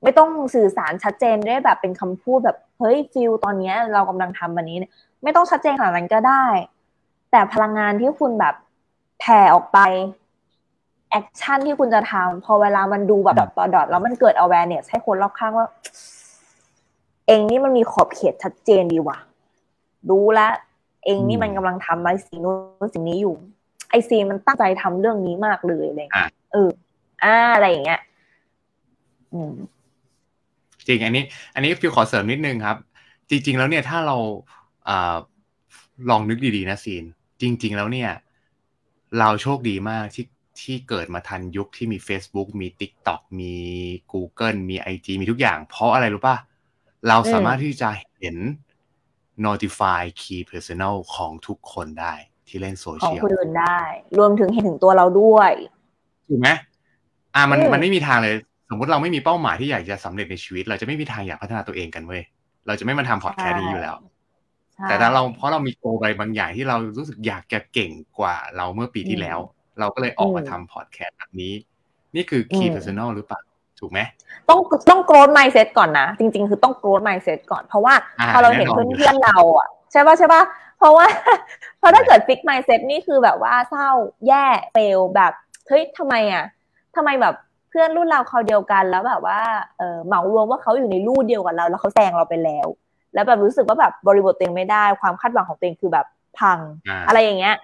ไม่ต้องสื่อสารชัดเจนด้วยแบบเป็นคำพูดแบบเฮ้ยฟิลตอนเนี้ยเรากำลังทำวันนี้เนี่ยไม่ต้องชัดเจนขนาดนั้นก็ได้ แต่พลังงานที่คุณแบบแผ่ออกไป แอคชั่นที่คุณจะทำพอเวลามันดูแบบดอทต่อดอทแล้วมันเกิด awareness ให้คนรอบข้างว่า เองนี่มันมีขอบเขตชัดเจนดีว่ะ รู้แล้วเองนี่อืมมันกำลังทำอะไรสิ่งนู้นสิ่งนี้อยู่ ไอซีมันตั้งใจทำเรื่องนี้มากเลยอะไรอย่างเลยอะเอออ่าอะไรอย่างเงี้ยอืมจริง อันนี้ อันนี้ฟิวขอเสริมนิดนึงครับ จริง ๆ แล้วเนี่ยถ้าเราอาลองนึกดีๆนะซีน จริง ๆ แล้วเนี่ย เราโชคดีมากที่ ที่เกิดมาทันยุคที่มี Facebook มี TikTok มี Google มี IG มีทุกอย่าง เพราะอะไรรู้ป่ะ เราสามารถที่จะเห็น notify key personal ของทุกคนได้ที่เล่นโซของเชียลคนอื่นได้ รวมถึงเห็นถึงตัวเราด้วยถูกไหมอ่ามันอืมมันไม่มีทางเลย สมมุติเราไม่มีเป้าหมายที่อยากจะสำเร็จในชีวิต เราจะไม่มีทางอยากพัฒนาตัวเองกันเว้ยเราจะไม่มาทำพอดแคสต์นี้อยู่แล้วใช่แต่ถ้าเราเพราะเรามีโกไปบางอย่างที่เรารู้สึกอยากจะเก่งกว่าเราเมื่อปีที่แล้ว เราก็เลยออกมาอืมทำพอดแคสต์แบบนี้ นี่คือ key อืม personal หรือเปล่าถูกไหมต้องต้องโกรธ mindset ก่อนนะ จริง ๆ คือต้องโกรธ mindset ก่อนเพราะว่าอ่าพอเราเห็นแน่นอนเพื่อนๆเราอะใช่ป่ะใช่ป่ะเพราะว่าเพราะถ้าเกิด fix mindset นี่คือแบบว่าเศร้าแย่เฟลแบบเฮ้ยทำไมอะทำไมแบบเพื่อนรุ่นเราเขาวเดียวกันแล้วแบบว่าเออเหมารวมว่าเขาอยู่ในรูดเดียวกับเรา แล้วเขาแซงเราไปแล้ว แล้วแบบรู้สึกว่าแบบบริบทตัวเองไม่ได้ ความคาดหวังของตัวเองคือแบบพังอ่าอะไรอย่างเงี้ย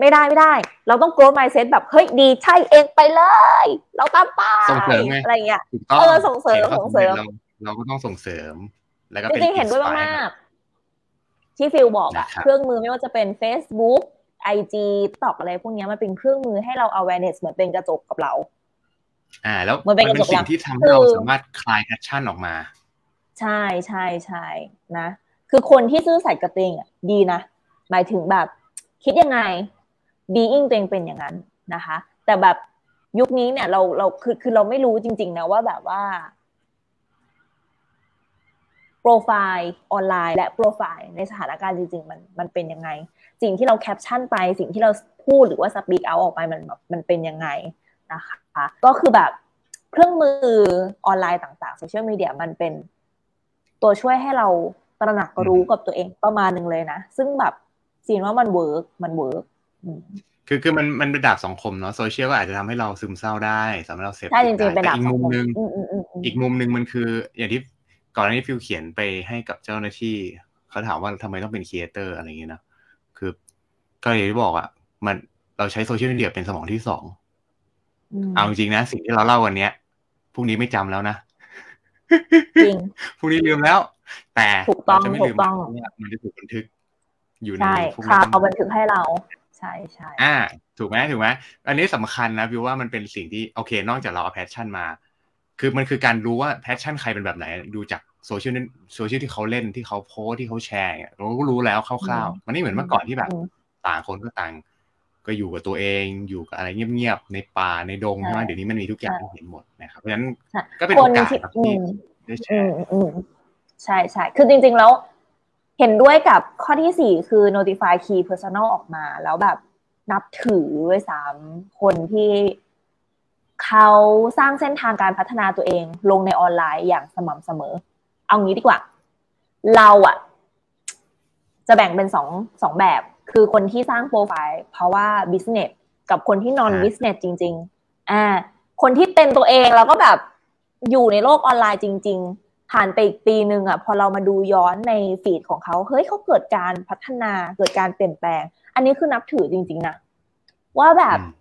ไม่ได้ไม่ได้ เราต้อง growth mindset แบบเฮ้ยดีใช่เองไปเลย เราตามป้าส่งเสริมไงอะไรอย่างเงี้ยถูกต้องเออส่งเสริมห็นขาส่งเสริมเราเราก็ต้องส่งเสริม แล้วก็จเป็นริงๆเห็นด้วย inspire มากๆที่ฟิลบอกอะนะครับเครื่องมือไม่ว่าจะเป็น Facebook ไอจีตอกอะไรพวกเนี้ยมันเป็นเครื่องมือให้เรา awareness เหมือนเป็นกระจกกับเรา อ่า แล้วมันเป็นมันเป็นกระจกหลัสิ่งงที่ทำให้เราคือสามารถคลายแพชชั่นออกมา ใช่ใช่ใช่นะ คือคนที่ซื่อสัตย์กับตัวเองอะดีนะหมายถึงแบบ คิดยังไง being ตัวเองเป็นอย่างนั้นนะคะ แต่แบบยุคนี้เนี่ยเราเราคือคือเราไม่รู้จริง ๆ นะว่าแบบว่าโปรไฟล์ออนไลน์ และโปรไฟล์ในสถานการณ์จริง ๆ มันมันเป็นยังไง สิ่งที่เราแคปชั่นไป สิ่งที่เราพูดหรือว่า speak out ออกไปมันแบบมันเป็นยังไงนะคะ ก็คือแบบเครื่องมือออนไลน์ต่างๆโซเชียลมีเดียมันเป็นตัวช่วยให้เราตระหนักรู้กับตัวเองประมาณหนึ่งเลยนะ ซึ่งแบบซีนว่ามัน work มัน work คือคือมันมันเป็นดาบสองคมเนาะโซเชียลก็อาจจะทำให้เราซึมเศร้าได้สำหรับเราเสพใช่ติจดริงๆเป็นได้ดาแต่บอีกสองมุมคมนึงอืมอืมอืมอืมอีกมุมหนึ่งมันคือ อย่างที่ก่อนหน้านี้ฟิวเขียนไปให้กับเจ้าหน้าที่เขาถามว่าทำไมต้องเป็น creator อะไรอย่างเงี้ยนะคือก็อย่างที่บอกอะมันเราใช้โซเชียลมีเดียเป็นสมองที่สองอืมเอาจริงๆนะ สิ่งที่เราเล่าวันเนี้ยพรุ่งนี้ไม่จำแล้วนะจริงพรุ่งนี้ลืมแล้ว แต่ถูกต้องเราจะไม่ลืมถูกต้องเพราะว่ามันจะถูกบันทึก อยู่ในใช่พวกข่าวนี้เอาบันทึกให้เรา ใช่ใช่อ่า ถูกไหมถูกไหมอันนี้สำคัญนะวิวว่ามันเป็นสิ่งที่โอเค นอกจากเราเอา passion มา คือมันคือการรู้ว่า passion ใครเป็นแบบไหน ดูจากโซเชียลโซเชียลที่เขาเล่นที่เขาโพสต์ที่เขาแชร์เนี่ยเราก็รู้แล้วคร่าวๆ มันไม่เหมือนเมื่อก่อนที่แบบอืมต่างคนก็ต่าง ก็อยู่กับตัวเองอยู่กับอะไรเงียบๆในป่าในดงใช่ใช่ไหมเดี๋ยวนี้มันมีทุกอย่างใช่ให้เห็นหมดนะครับเพราะฉะนั้นใช่ก็เป็นคโอนกาสที่ครับอืที่มได้แชอืร์มอืมใช่ใช่คือจริงๆแล้ว เห็นด้วยกับข้อที่สี่คือ notify key personal ออกมา แล้วแบบนับถือด้วยสามคนที่เขาสร้างเส้นทางการพัฒนาตัวเองลงในออนไลน์อย่างสม่ำเสมอ เอางี้ดีกว่า เราอะจะแบ่งเป็นสองสองแบบ คือคนที่สร้างโปรไฟล์เพราะว่า business กับคนที่ non business จริง ๆ อ่า คนที่เป็นตัวเองแล้วก็แบบอยู่ในโลกออนไลน์จริง ๆ ผ่านไปอีกปีหนึ่งอะพอเรามาดูย้อนในฟีดของเขาเฮ้ยเขาเกิดการพัฒนาเกิดการเปลี่ยนแปลง อันนี้คือนับถือจริง ๆนะว่าแบบอืม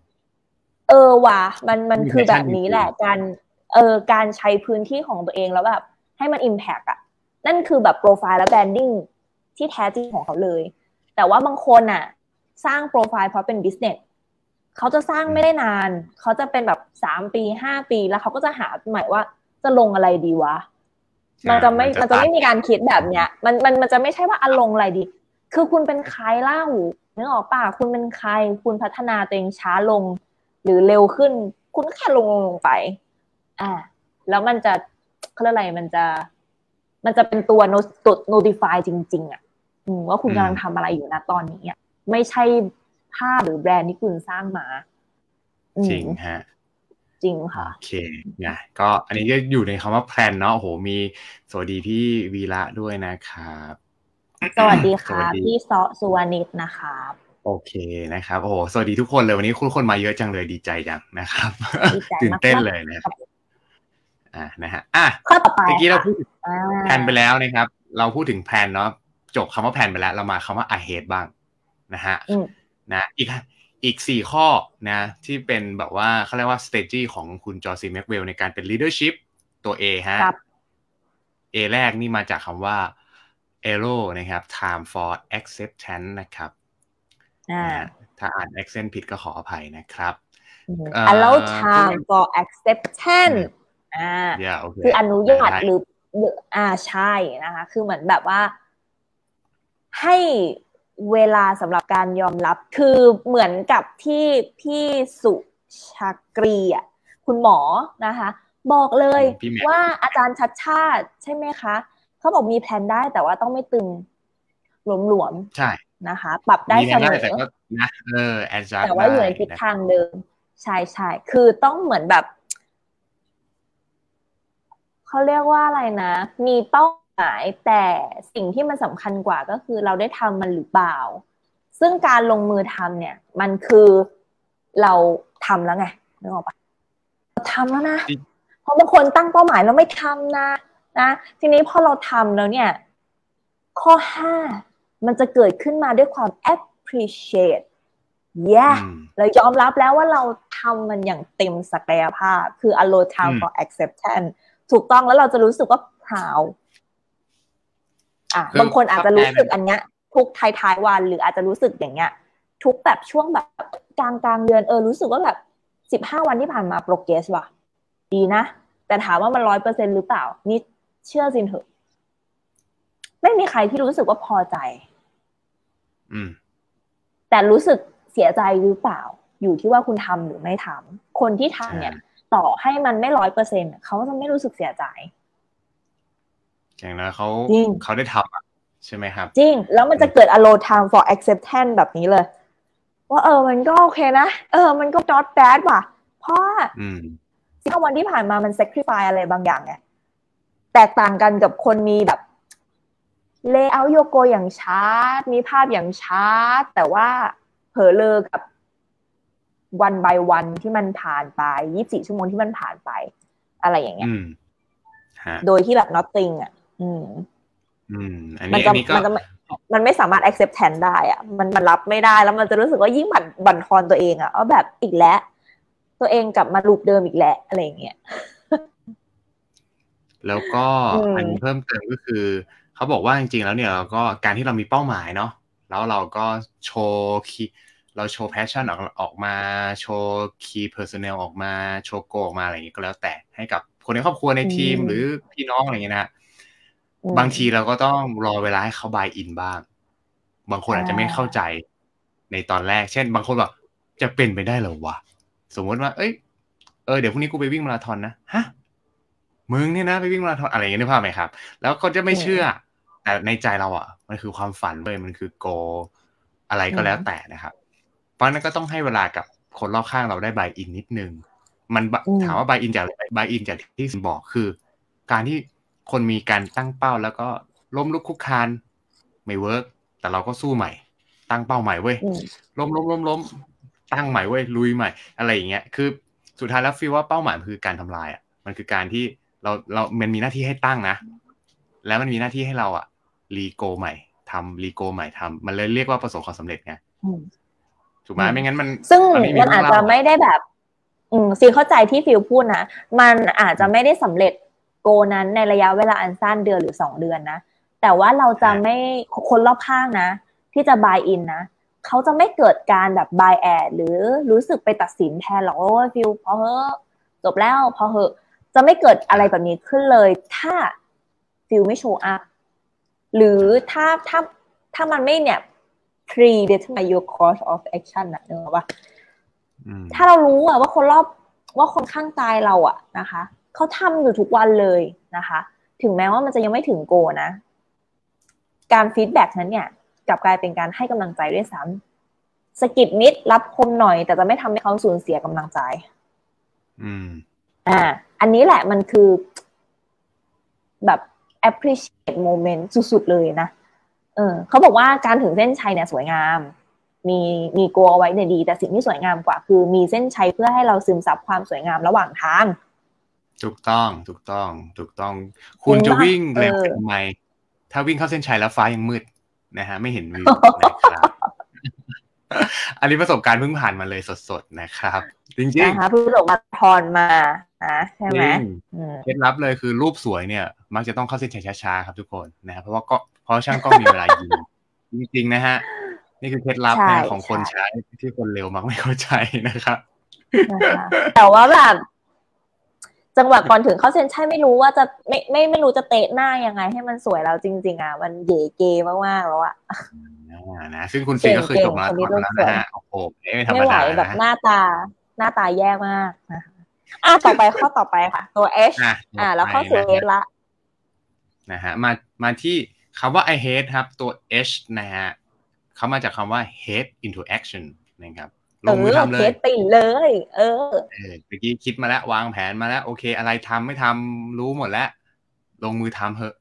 เออว่ะมันมันมีคือแบบ passion นี้จริงๆแหละ การเออการใช้พื้นที่ของตัวเองแล้วแบบ ให้มัน impact อะ นั่นคือแบบโปรไฟล์และ branding ที่แท้จริงของเขาเลย แต่ว่าบางคนอะ สร้างโปรไฟล์เพราะเป็น business เขาจะสร้างไม่ได้นาน เขาจะเป็นแบบสามปีห้าปีแล้วเขาก็จะหาใหม่ว่าจะลงอะไรดีวะ มันจะไม่อ่ามัมันนจะจะไม่ตัดมีการคิดแบบเนี้ย มันมันมันจะไม่ใช่ว่าอะลงอะไรดี คือคุณเป็นใครเล่านึกออกป่ะคุณเป็นใคร คุณพัฒนาตัวเองช้าลง หรือเร็วขึ้น คุณก็แค่ลงลงลงไป อ่า แล้วมันจะเขาเรียกอะไรมันจะ มันจะเป็นตัวโน้ต notify จริง ๆ อะอืมว่าคุณกำลังทำอะไรอยู่นะตอนนี้อะไม่ใช่ภาพหรือแบรนด์ที่คุณสร้างมาอืมจริงฮะ จริงค่ะ โอเคนะก็อันนี้ก็อยู่ในคำว่าแพลนเนาะโอ้โหมีสวัสดีพี่วีระด้วยนะครับสวัสดีสค่ะวัสดีพี่ซอสุวรรณิตนะคะโอเคนะครับโอ้โหสวัสดีทุกคนเลยวันนี้คุณคนมาเยอะจังเลยดีใจจังนะครับดีใจตื่นเต้นมากๆเลยนะครับอ่านะฮะอะข้อต่อไปเมื่อกี้เราพูดอ่า plan ไปแล้วนะครับ เราพูดถึง plan เนาะจบคำว่า plan ไปแล้ว เรามาคำว่า ahead บ้างนะฮะอืมนะอีก อีกสี่ข้อนะที่เป็นแบบว่าเขาเรียกว่า strategy ของคุณ John C. Maxwell ในการเป็น leadership ตัว A ฮะครับ A แรกนี่มาจากคำว่า ERO นะครับ time for acceptance นะครับอ่านะฮะถ้าอ่าน accent ผิดก็ขออภัยนะครับอืมเอ่อ allow time for acceptance อ่าอย่าโอเคคืออนุญาตได้หรือหรืออ่าใช่นะคะ คือเหมือนแบบว่าให้ เวลาสำหรับการยอมรับ คือเหมือนกับที่พี่สุชากรีอะคุณหมอนะคะ บอกเลยพี่แม็กว่าอาจารย์ชัดชาติใช่ไหมคะเขาบอกมีแผนได้แต่ว่าต้องไม่ตึงหลวมใช่ๆนะคะ ปรับได้มีเสแน่มได้แต่อก็นะเออ adjust แต่ว่าอยู่ในทิศได้ะทางเดิมใช่ใช่คือต้องเหมือนแบบเขาเรียกว่าอะไรนะ มีเป้า หมาย แต่สิ่งที่มันสำคัญกว่าก็คือเราได้ทำมันหรือเปล่า ซึ่งการลงมือทำเนี่ย มันคือเราทำแล้วไงนึกออกปะเราทำแล้วนะจริงเพราะบางคนตั้งเป้าหมายแล้วไม่ทำนะนะทีนี้พอเราทำแล้วเนี่ย ข้อห้ามันจะเกิดขึ้นมาด้วยความ appreciate yeah อืมเรายอมรับแล้วว่าเราทำมันอย่างเต็มศักยภาพ คือ allow อื time ม for acceptance ถูกต้องแล้วเราจะรู้สึกว่า proud อะคือบางคนอาจจะถ้าแปลรู้สึกอันเนี้ย ทุกท้ายๆวัน หรืออาจจะรู้สึกอย่างเงี้ย ทุกแบบช่วงแบบกลางกลางเดือนเออรู้สึกว่าแบบสิบห้าวันที่ผ่านมาโปรเกรสว่ะ ดีนะ แต่ถามว่ามันร้อยเปอร์เซ็นหรือเปล่า นี่เชื่อสินเถอะ ไม่มีใครที่รู้สึกว่าพอใจ อืม แต่รู้สึกเสียใจหรือเปล่า อยู่ที่ว่าคุณทำหรือไม่ทำคนที่ทำเนี่ย ต่อให้มันไม่ร้อยเปอร์เซ็นเขาจะไม่รู้สึกเสียใจ อย่างนั้นเขาจริงเขาได้ทำอะใช่ไหมครับ จริง แล้วมันจะเกิด allow time for acceptance แบบนี้เลย ว่าเออมันก็โอเคนะ เออมันก็ not bad ว่ะ เพราะว่าอืมสิบห้าวันที่ผ่านมามัน sacrifice อะไรบางอย่างไงแตกต่างกันกับคนมีแบบ layout โยโกอย่างชาร์ตมีภาพอย่างชาร์ตแต่ว่าเผลอเลอกับวัน by วันที่มันผ่านไปยี่สิบสี่ชั่วโมงที่มันผ่านไป อะไรอย่างเงี้ยอืมฮะโดยที่แบบ nothing อะ อืม อืม อันมันนี้จะอันนี้ก็มันจะไม่มันไม่สามารถ accept แทนได้อะมันมันรับไม่ได้แล้วมันจะรู้สึกว่ายิ่งบั่นบั่นทอนตัวเองอะว่าแบบอีกแล้ว ตัวเองกลับมาลูปเดิมอีกแล้วอะไรอย่างเงี้ยแล้วก็อืมอันนี้เพิ่มเติมก็คือ เขาบอกว่าจริงๆแล้วเนี่ยเราก็การที่เรามีเป้าหมายเนาะแล้วเราก็โชว์ key เราโชว์ passion ออกออกมาโชว์คีย์เพอร์ซ n เนลออกมาโชว์โกออกมาอะไรอย่างเงี้ยก็แล้วแต่ให้กับคนในครอบครัวในทีมอืมหรือพี่น้องอะไรอย่างเงี้ยนะฮะอืม บางทีเราก็ต้องรอเวลาให้เขา buy in บ้าง บางคนอาจจะไม่เข้าใจในตอนแรก เช่น บางคนบอกจะเป็นไปได้เหรอวะ สมมติว่า เอ้ย เออ เดี๋ยวพรุ่งนี้กูไปวิ่งมาราธอนนะ ฮะ มึงเนี่ยนะไปวิ่งมาราธอนอะไรอย่างเงี้ยนึกภาพไหมครับ แล้วเขาจะไม่เชื่อ แต่ในใจเราอะ มันคือความฝันเลยมันคือ goal อะไรก็แล้วแต่นะครับ เพราะฉะนั้นก็ต้องให้เวลากับคนรอบข้างเราได้ buy in นิดนึง มันบะอืมถามว่า buy in จาก buy in จากที่สินบอกคือ การที่ คนมีการตั้งเป้าแล้วก็ล้มลุกคลุกคลานไม่ work แต่เราก็สู้ใหม่ ตั้งเป้าใหม่เว้ยอืมล้มล้มล้มล้มตั้งใหม่เว้ยลุยใหม่ อะไรอย่างเงี้ยคือสุดท้ายแล้วฟีลว่าเป้าหมายมันคือการทำลายอะมันคือการที่เราเรามันมีหน้าที่ให้ตั้งนะ แล้วมันมีหน้าที่ให้เราอะ re-goal ใหม่ทำ re-goal ใหม่ทำมันเลยเรียกว่าประสบความสำเร็จไงอืมถูกไหมอืมไม่งั้นมัน ซึ่งนไมันอาจจะไม่ได้แบบ อืมซีเข้าใจที่ฟิลพูดนะมันอาจจะไม่ได้สำเร็จ goal นั้นในระยะเวลาอันสั้นเดือนหรือสองเดือนนะ แต่ว่าเราจะไม่คนรอบข้างนะ ที่จะ buy in นะเขาจะไม่เกิดการแบบ bias หรือรู้สึกไปตัดสินแทนหรอกว่าฟิลพอเหอะจบแล้วพอเหอะจะไม่เกิดอะไรแบบนี้ขึ้นเลย ถ้าฟิลไม่ show up หรือถ้าถ้าถ้ามันไม่เนี่ย predetermine your course of action นะเนกอะว่าอืมถ้าเรารู้อะว่าคนรอบว่าคนข้างกายเราอะนะคะ เขาทำอยู่ทุกวันเลยนะคะ ถึงแม้ว่ามันจะยังไม่ถึง goal นะ การ feedback นั้นเนี่ยกลับกลายเป็นการให้กำลังใจด้วยซ้ำสะกิดนิดรับคมหน่อย แต่จะไม่ทำให้เขาสูญเสียกำลังใจ อืม อ่า อันนี้แหละมันคือแบบ appreciate moment สุดๆเลยนะ เออเขาบอกว่าการถึงเส้นชัยเนี่ยสวยงาม มีมีโกเอาไว้เนี่ยดี แต่สิ่งที่สวยงามกว่า คือมีเส้นชัยเพื่อให้เราซึมซับความสวยงามระหว่างทาง ถูกต้องถูกต้อง ถูกต้อง คุณจริงจะปะวิ่งเร็วเออทำไม ถ้าวิ่งเข้าเส้นชัยแล้วฟ้ายังมืดนะฮะ ไม่เห็นวิวนะครับอันนี้ประสบการณ์เพิ่งผ่านมาเลยสดๆนะครับ จริงนะคะเพิ่งลงมาทอนมานะใช่ๆไหมจริงอืมเคล็ดลับเลยคือรูปสวยเนี่ย มักจะต้องเข้าเส้นชัยช้าๆครับทุกคนนะครับเพราะว่าก็เพราะช่างกล้องมีเวลายิงจริงๆนะฮะนี่คือเคล็ดลับใช่นะของคนใช่ใช้ที่คนเร็วมักไม่เข้าใจนะครับนะคะแต่ว่าแบบ จังหวะก่อนถึงเข้าเส้นชัยไม่รู้ว่าจะไม่ไม่ไม่รู้จะเตะหน้ายังไง ให้มันสวยแล้วจริง ๆ อะ มันเก๋เกมากๆแล้วอะอ่านะซึ่งคุณฟีก็เคยเก่งจบมาราธอนคนนี้มาแล้วต้องนะฮะโอ้โหไม่ธรรมไม่ไหวดาแบบนะหน้าตา หน้าตาแย่มากนะคะอะต่อไปข้อต่อไปค่ะ ตัว H อะอ่าแล้วเข้าสู่ต่อไป H ละนะฮะมามาที่คำว่า I hate ครับ ตัว H นะฮะเขามาจากคำว่า hate into action นะครับ ลเองมืออทำเลเคยสติ่งเลยเออเออเมื่อกี้คิดมาแล้ววางแผนมาแล้ว โอเค อะไรทำไม่ทำรู้หมดแล้ว ลงมือทำเถอะ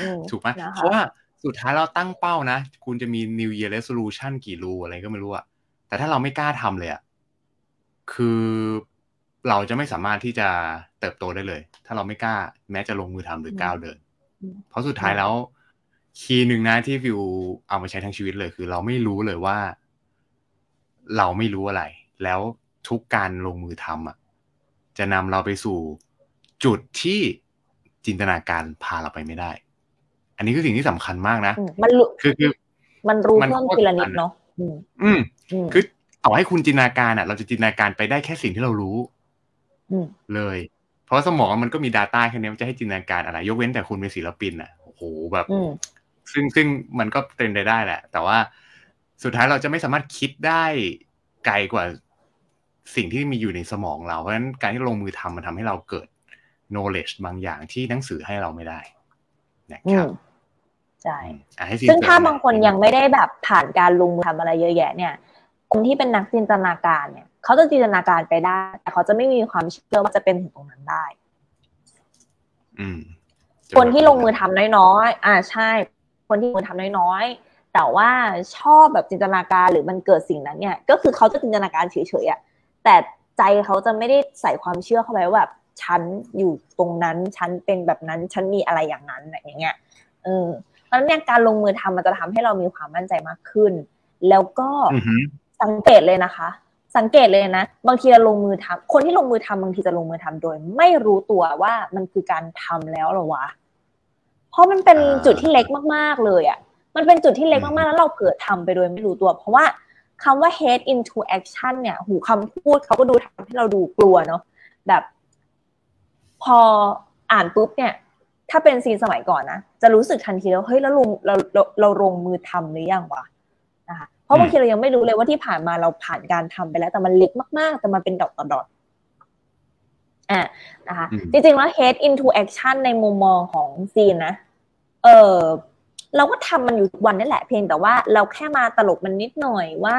อืมถูกไหมนะคะเพราะว่าสุดท้ายเราตั้งเป้านะ คุณจะมี New Year Resolution กี่รูอะไรก็ไม่รู้อะแต่ถ้าเราไม่กล้าทำเลยอะคือเราจะไม่สามารถที่จะเติบโตได้เลย ถ้าเราไม่กล้า แม้จะลงมือทำหรือก้าวเดินอืมเพราะสุดท้ายแล้ว คีย์หนึ่งนะที่วิวเอามาใช้ทั้งชีวิตเลย คือเราไม่รู้เลยว่า เราไม่รู้อะไร แล้วทุกการลงมือทำอะจะนำเราไปสู่จุดที่จินตนาการพาเราไปไม่ได้ อันนี้คือสิ่งที่สำคัญมากนะอืมมันรู้คือคือ มันรู้มันเพิ่มโคตรทีละนิดสำคัญเนาะอืมอืมอืมคือต่อให้คุณจินตนาการอะ เราจะจินตนาการไปได้แค่สิ่งที่เรารู้อืมเลย เพราะสมองมันก็มี Data แค่นี้มันจะให้จินตนาการอะไร ยกเว้นแต่คุณเป็นศิลปินอะโอ้โหแบบอืมซึ่งซึ่งมันก็เป็นไปได้แหละ แต่ว่า สุดท้ายเราจะไม่สามารถคิดได้ไกลกว่าสิ่งที่มีอยู่ในสมองเรา เพราะฉะนั้นการที่ลงมือทำมันทำให้เราเกิด knowledge บางอย่างที่หนังสือให้เราไม่ได้นะอืครัมบใช่อะให้ซีซึ่งถ้าเสริมบางคนยังไม่ได้แบบผ่านการลงมือทำอะไรเยอะแยะเนี่ย คนที่เป็นนักจินตนาการเนี่ยเขาจะจินตนาการไปได้ แต่เขาจะไม่มีความเชื่อว่าจะเป็นถึงตรงนั้นได้ อืม คนที่ลงมือทำน้อยๆอ่าใช่ คนที่ลงมือทำน้อยๆ แต่ว่าชอบแบบจินตนาการหรือมันเกิดสิ่งนั้นเนี่ยก็คือเขาจะจินตนาการเฉยๆอะแต่ใจเขาจะไม่ได้ใส่ความเชื่อเข้าไปว่าแบบฉันอยู่ตรงนั้นฉันเป็นแบบนั้นฉันมีอะไรอย่างนั้นอะไรอย่างเงี้ยเออเพราะฉะนั้นเนี่ยการลงมือทำมันจะทำให้เรามีความมั่นใจมากขึ้น แล้วก็อือหือสังเกตเลยนะคะ สังเกตเลยนะ บางทีเราลงมือทำคนที่ลงมือทำบางทีจะลงมือทำโดย ไม่รู้ตัวว่ามันคือการทำแล้วเหรอวะเพราะมันเป็นอ่าจุดที่เล็กมากๆเลยอะ่ะ มันเป็นจุดที่เล็กอืมามกๆ แล้วเราเผลอทำไปโดยไม่รู้ตัว เพราะว่าคำว่า head into action เนี่ย หูคำพูดเขาก็ดูทำให้เราดูกลัวเนาะแบบ พออ่านปุ๊บเนี่ย ถ้าเป็นซีนสมัยก่อนนะ จะรู้สึกทันทีแล้ว เฮ้ย แล้วลงเราเราเราลงมือทำหรือยังวะนะคะเพราะบางทีเรายังไม่รู้เลยว่าที่ผ่านมาเราผ่านการทำไปแล้ว แต่มันเล็กมาก ๆ แต่มันเป็นดอกต่อดอกอะนะคะอืมจริงๆแล้ว head into action ในมุมมองของซีนนะ เออ เราก็ทำมันอยู่ทุกวันนั่นแหละเพียงแต่ว่า เราแค่มาตลกมันนิดหน่อยว่า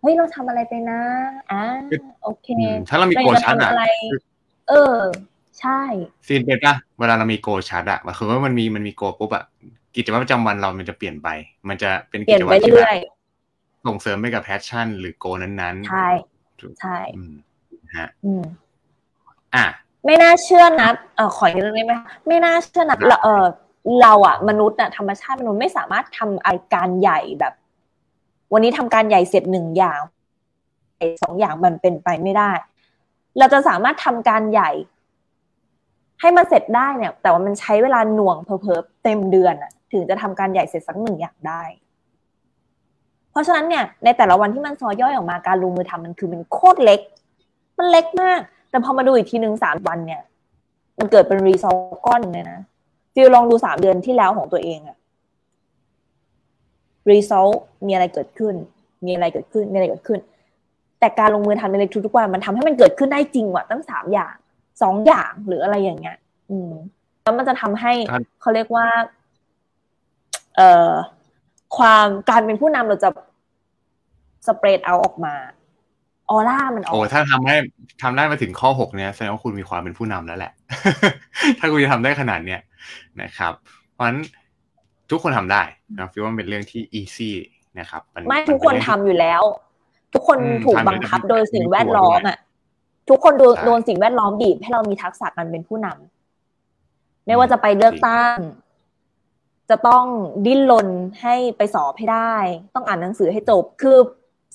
เฮ้ยเราทำอะไรไปนะอ่าโอเคอืมถ้าเรามีโกจะชัดทำอะอะไรเออ ใช่ซีนเป็นปะเวลาเรามีโกชัดอะมันคือว่ามันมีมันมีโกปุ๊บอะกิจวัตรประจำวันเรามันจะเปลี่ยนไป มันจะเป็นเปลี่กิยนจไปวัตรที่แบเรื่บอยส่งเสริมไปกับแพชชั่น หรือโกนั้นๆๆใช่ ใช่อืมฮะอืมอะไม่น่าเชื่อนะเออขออีกเรื่องได้ไหมคะไม่น่าเชื่อนะเราเออ เราอะมนุษย์อะธรรมชาติมนุษย์ไม่สามารถทำอะไรการใหญ่แบบ วันนี้ทำการใหญ่เสร็จหนึ่งอย่างสองอย่างมันเป็นไปไม่ได้ เราจะสามารถทำการใหญ่ ให้มันเสร็จได้เนี่ย แต่ว่ามันใช้เวลาหน่วงเพอเพอเต็มเดือนอะถึงจะทำการใหญ่เสร็จสักหนึ่งอย่างได้ เพราะฉะนั้นเนี่ยในแต่ละวันที่มันซอยย่อยออกมาการลงมือทำมันคือมันโคตรเล็ก มันเล็กมาก แต่พอมาดูอีกทีหนึ่งสามวันเนี่ย มันเกิดเป็นรีซอลก้อนเลยนะ ฟิลลองดูสามเดือนที่แล้วของตัวเองอะรีซอลมีอะไรเกิดขึ้น มีอะไรเกิดขึ้น มีอะไรเกิดขึ้น แต่การลงมือทำในเล็กทุกๆวันมันทำให้มันเกิดขึ้นได้จริงว่ะตั้งสามอย่างสองอย่างหรืออะไรอย่างเงี้ย อืม แล้วมันจะทำให้ครับเขาเรียกว่า เอ่อความการเป็นผู้นำเราจะสเปรดเอาออกมาออร่ามันออโอ้กถ้าทำให้ทำได้มาถึงข้อหกเนี้ยแสดงว่าคุณมีความเป็นผู้นำแล้วแหละ ถ้าคุณจะทำได้ขนาดเนี้ย นะครับ เพราะฉะนั้นทุกคนทำได้นะฟิวว่ามันเป็นเรื่องที่ easy นะครับนไม่เป็ทุกคนเรื่องทำอยู่แล้ว ทุกคนอืมถูกทำบังคับอยู่แล้วโดยสิ่งแวดมีตัวล้อมด้วยอะทุกคนโดนใช่โดนสิ่งแวดล้อมบีบให้เรามีทักษะการเป็นผู้นำไม่ว่าจะไปเลือกตั้ง จะต้องดิ้นรนให้ไปสอบให้ได้ ต้องอ่านหนังสือให้จบ คือ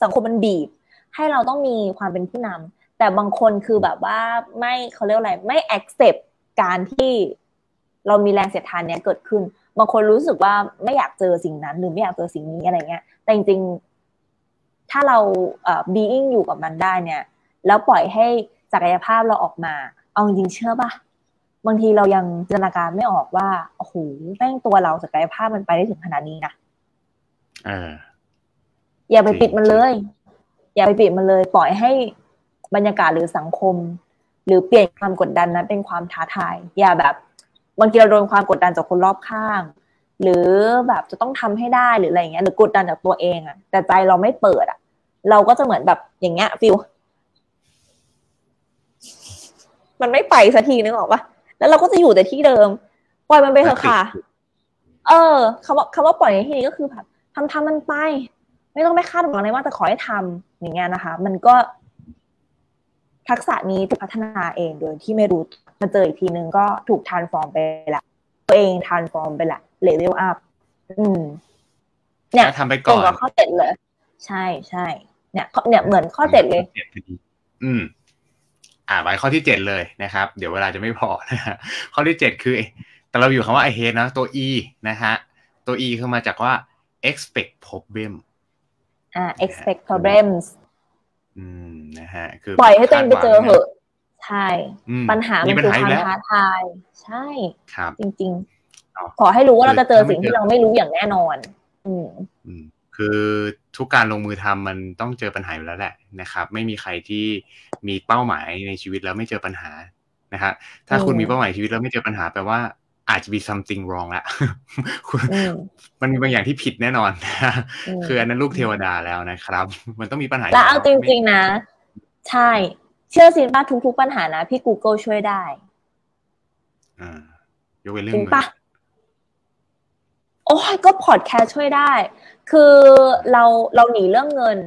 สังคมมันบีบ ให้เราต้องมีความเป็นผู้นำแต่บางคนคือแบบว่าไม่เขาเรียกอะไรไม่ accept การที่ เรามีแรงเสียดทานเนี้ยเกิดขึ้น บางคนรู้สึกว่าไม่อยากเจอสิ่งนั้น หรือไม่อยากเจอสิ่งนี้อะไรเงี้ย แต่จริงๆ ถ้าเราเอ่อ being อยู่กับมันได้เนี่ย แล้วปล่อยให้ศักยภาพเราออกมา เอาจริงๆเชื่อปะบางทีเรายังจินตนาการไม่ออกว่าโอ้โหแม่งตัวเราศักยภาพมันไปได้ถึงขนาดนี้นะเอออย่าไปจริงปิดมันเลย อย่าไปปิดมันเลย ปล่อยให้บรรยากาศหรือสังคม หรือเปลี่ยนความกดดันนั้นเป็นความท้าทาย อย่าแบบ บางทีเราโดนความกดดันจากคนรอบข้าง หรือแบบจะต้องทำให้ได้หรืออะไรอย่างเงี้ยหรือกดดันจากตัวเองอะแต่ใจเราไม่เปิดอะเราก็จะเหมือนแบบอย่างเงี้ยฟิลมันไม่ไปสักทีนึกออกปะแล้วเราก็จะอยู่แต่ที่เดิม ปล่อยมันไปเถอะค่ะ เออคำว่าคำว่าปล่อยในที่นี้ก็คือแบบทำทำมันไป ไม่ต้องไปคาดหวังอะไรว่าแต่ขอให้ทำอย่างเงี้ยนะคะ มันก็ทักษะนี้ถูกพัฒนาเองโดยที่ไม่รู้ มาเจออีกทีนึงก็ถูกทานฟอร์มไปละตัวเองทานฟอร์มไปละเลเวลอัพอืม เนี่ยทำไปตก่รองนกับข้อเจ็ดเลย ใช่ใช่เนี่ยข้อเนี่ยเหมือนข้อเจ็ดเลยข้อพอดีอืม อ่าไปข้อที่เจ็ดเลยนะครับ เดี๋ยวเวลาจะไม่พอนะฮะข้อที่เจ็ดคือ แต่เราอยู่คำว่า I hate นะตัว E นะฮะ ตัว E คือมาจากว่า expect problem อ่า expect problems อืมนะฮะคือปล่อยให้ตัวเองไปเจอเหอะ ใช่อืมปัญหามันปัญคือหาคอยู่วามแล้วท้าทาย ใช่ครับจริงเอาๆขอให้รู้ว่าเราจะเจอคือสิ่งที่เราไม่รู้อย่างแน่นอน อืมอืมคือทุกการลงมือทำมันต้องเจอปัญหาอยู่แล้วแหละนะครับ ไม่มีใครที่มีเป้าหมายในชีวิตแล้วไม่เจอปัญหานะฮะถ้าคุณอืมมีเป้าหมายชีวิตแล้วไม่เจอปัญหาแปลว่าอาจจะมี something wrong ละคุณอืมมันมีบางอย่างที่ผิดแน่นอนอืมคืออันนั้นลูกเทวดาแล้วนะครับ มันต้องมีปัญหาแล้วเอาจริงๆนะ ใช่ เชื่อสินป่ะทุกๆปัญหานะพี่ Google ช่วยได้ๆอ่ายกเว้นเรื่อจงริงเงินปะโอ้ยก็พอดแคสต์ช่วยได้ คือเราเราหนีเรื่องเงิน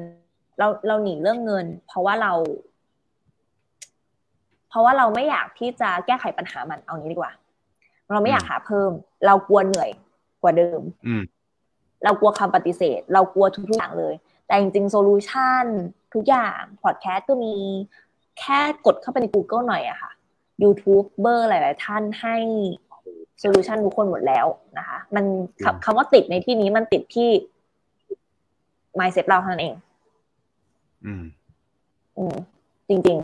เราเราหนีเรื่องเงิน เพราะว่าเรา เพราะว่าเราไม่อยากที่จะแก้ไขปัญหามันเอางี้ดีกว่า เราไม่อยากหาเพิ่ม เรากลัวเหนื่อยกว่าเดิมอืมเรากลัวคำปฏิเสธ เรากลัวทุกๆอย่างเลย แต่จริงๆ solution ทุกอย่างพอดแคสต์ก็มี แค่กดเข้าไปใน Google หน่อยอะค่ะยูทูบเบอร์หลาย ๆ ท่านให้ solution ทุกคนหมดแล้วนะคะ มันคำคำว่าติดในที่นี้มันติดที่ mindset เราเท่านั้นเอง อืม อืม จริง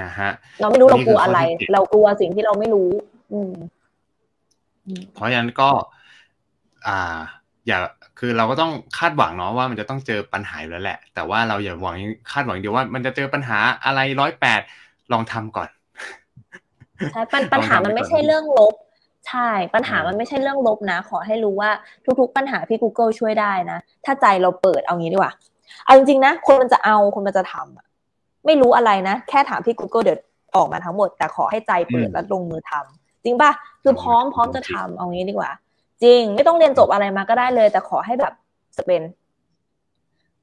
นะฮะๆเราไม่รู้อัเรานนี้กลัวคือข้ออะไรที่เจ็ดเรากลัวสิ่งที่เราไม่รู้ อืมอืมเพราะฉะนั้นก็ อ่า อย่าคือเราก็ต้องคาดหวังเนาะว่ามันจะต้องเจอปัญหาอยู่แล้วแหละ แต่ว่าเราอย่าหวังคาดหวังเดียวว่ามันจะเจอปัญหาอะไรร้อยแปดลองทำก่อนใช่ปัญปัญหามันไม่ใช่เรื่องลบ ใช่ ปัญหามันไม่ใช่เรื่องลบนะ ขอให้รู้ว่าทุกๆ ปัญหาพี่ Google ช่วยได้นะ ถ้าใจเราเปิดเอางี้ดีกว่าเอาจริงๆนะ คนมันจะเอาคนมันจะทำอะไม่รู้อะไรนะ แค่ถามพี่ Google เดี๋ยวออกมาทั้งหมด แต่ขอให้ใจเปิดอืมแล้วลงมือทำจริงป่ะ คือพร้อมพร้อมจะทำเอางี้ดีกว่า จริง ไม่ต้องเรียนจบอะไรมาก็ได้เลย แต่ขอให้แบบจะเป็น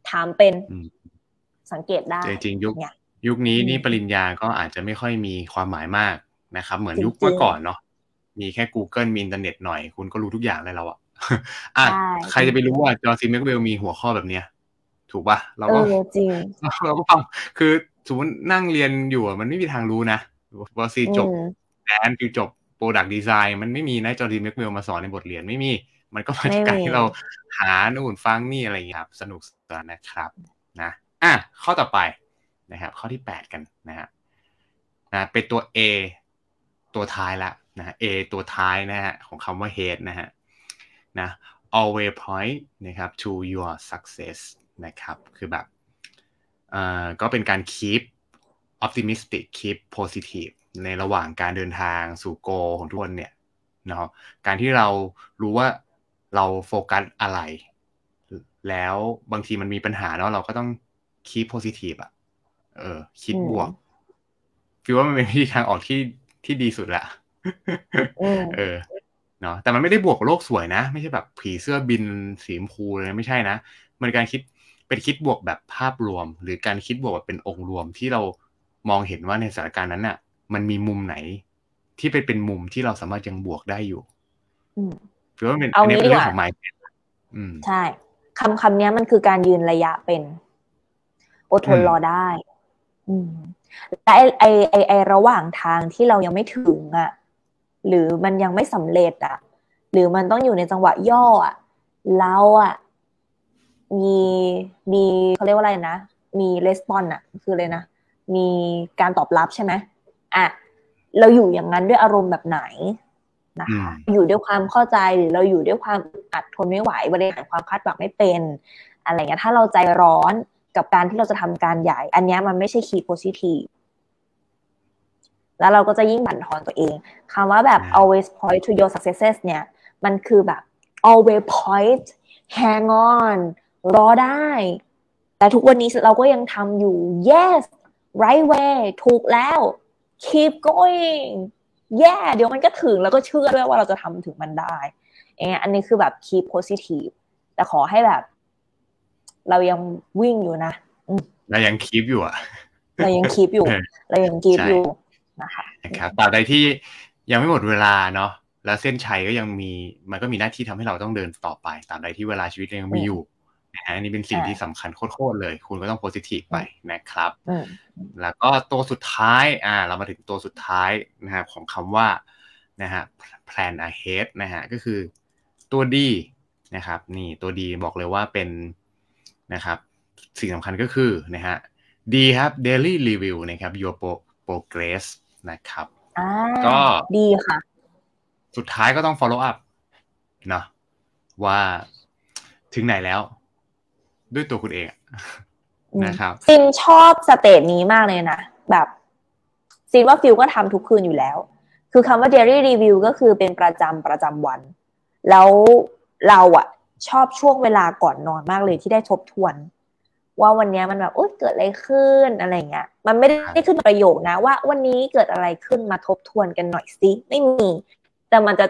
ถามเป็นอืมสังเกตได้แต่จริงๆยุคเนี่ยยุคนี้อืมนี่ปริญญาก็อาจจะไม่ค่อยมีความหมายมากนะครับ เหมือนจริงๆยุคเมื่อก่อนเนาะมีแค่ Google มีอินเทอร์เน็ตหน่อยคุณก็รู้ทุกอย่างเลยเราอะอะใช่ใครจะไปรู้ว่า John C. Maxwell มีหัวข้อแบบเนี้ยถูกปะเราเอก็อจริงเราก็ฟังคือสมมตินั่งเรียนอยู่อะมันไม่มีทางรู้นะวอซีจบอืมแดนคือจบ product design มันไม่มีนะ John C. Maxwell มาสอนในบทเรียนไม่มี มันก็มาจากการไม่มีที่เราหานู่นฟังนี่อะไรอย่างเงี้ยครับสนุกสนานนะครับนะอะข้อต่อไปนะครับข้อที่แปดกันนะฮะนะเป็นตัว A ตัวท้ายละนะฮะ A ตัวท้ายนะฮะของคำว่า head นะฮะนะ always point นะครับ to your success นะครับ คือแบบเอ่อก็เป็นการ keep optimistic keep positive ในระหว่างการเดินทางสู่ goal ของทุกคนเนี่ยเนาะการที่เรารู้ว่าเราโฟกัสอะไร แล้วบางทีมันมีปัญหาเนาะเราก็ต้อง keep positive อะเออ คิดอืมบวกคิดว่ามันเป็นวิธีทางออกที่ที่ดีสุดละอืมเออเนาะแต่มันไม่ได้บวกกับโลกสวยนะ ไม่ใช่แบบผีเสื้อบินสีชมพูเลยไม่ใช่นะ มันการคิดเป็นคิดบวกแบบภาพรวม หรือการคิดบวกแบบเป็นองค์รวมที่เรามองเห็นว่าในสถานการณ์นั้นน่ะ มันมีมุมไหน ที่เป็นเป็นมุมที่เราสามารถยังบวกได้อยู่อืมคือว่ามันเป็นเอาอันนี้งี้เป็นเรื่องดีกว่าของ mindset อืมใช่คำคำเนี้ยมันคือการยืนระยะเป็น อดทนอืมรอได้ อืมและไอไอไอไอระหว่างทางที่เรายังไม่ถึงอะ หรือมันยังไม่สำเร็จอะ หรือมันต้องอยู่ในจังหวะย่ออะเราอะมีมีเขาเรียกว่าอะไรนะ มีレスปอนอะ คืออะไรนะ มีการตอบรับใช่ไหม อะเราอยู่อย่างนั้นด้วยอารมณ์แบบไหนนะคะอืมอยู่ด้วยความเข้าใจหรือเราอยู่ด้วยความอึดอัดทนไม่ไหวบริหารความคาดหวังไม่เป็น อะไรเงี้ยถ้าเราใจร้อนกับการที่เราจะทำการใหญ่ อันเนี้ยมันไม่ใช่คีย์โพซิทีฟแล้วเราก็จะยิ่งบั่นทอนตัวเองคำว่าแบบอืม always point to your successes เนี่ย มันคือแบบ always point hang on รอได้ แต่ทุกวันนี้เราก็ยังทำอยู่ yes right way ถูกแล้ว keep going yeah เดี๋ยวมันก็ถึงแล้วก็เชื่อด้วยว่าเราจะทำถึงมันได้เอยอันนี้คือแบบ keep positive แต่ขอให้แบบ เรายังวิ่งอยู่นะแล้วยังคีปอยู่อะ เรายัง keep อยู่เออเรายัง keep ใช่อยู่นะคะนะครับตราบใดที่ยังไม่หมดเวลาเนาะแล้วเส้นชัยก็ยังมี มันก็มีหน้าที่ทำให้เราต้องเดินต่อไปตราบใดที่เวลาชีวิตยังมีอยู่ นะฮะอันนี้เป็นสิ่งอ่าที่สำคัญโคตรๆเลย คุณก็ต้องโพสิทีฟไปนะครับอืมแล้วก็ตัวสุดท้ายอ่าเรามาถึงตัวสุดท้ายนะครับของคำว่านะฮะ plan ahead นะฮะก็คือตัวดีนะครับ นี่ตัวดีบอกเลยว่าเป็นนะครับ สิ่งสำคัญก็คือนะฮะดีครับ daily review นะครับ your progress นะครับอ่าก็ดีค่ะ สุดท้ายก็ต้อง follow up เนาะว่าถึงไหนแล้ว ด้วยตัวคุณเองอะอืมนะครับซินชอบ stage นี้มากเลยนะแบบซินว่าฟิลก็ทำทุกคืนอยู่แล้ว คือคำว่า daily review ก็คือเป็นประจำประจำวัน แล้วเราอะชอบช่วงเวลาก่อนนอนมากเลยที่ได้ทบทวน ว่าวันเนี้ยมันแบบโอ๊ยเกิดอะไรขึ้นอะไรเงี้ยมันไม่ได้ขึ้นประโยคนะ ว่าวันนี้เกิดอะไรขึ้นมาทบทวนกันหน่อยสิไม่มี แต่มันจะ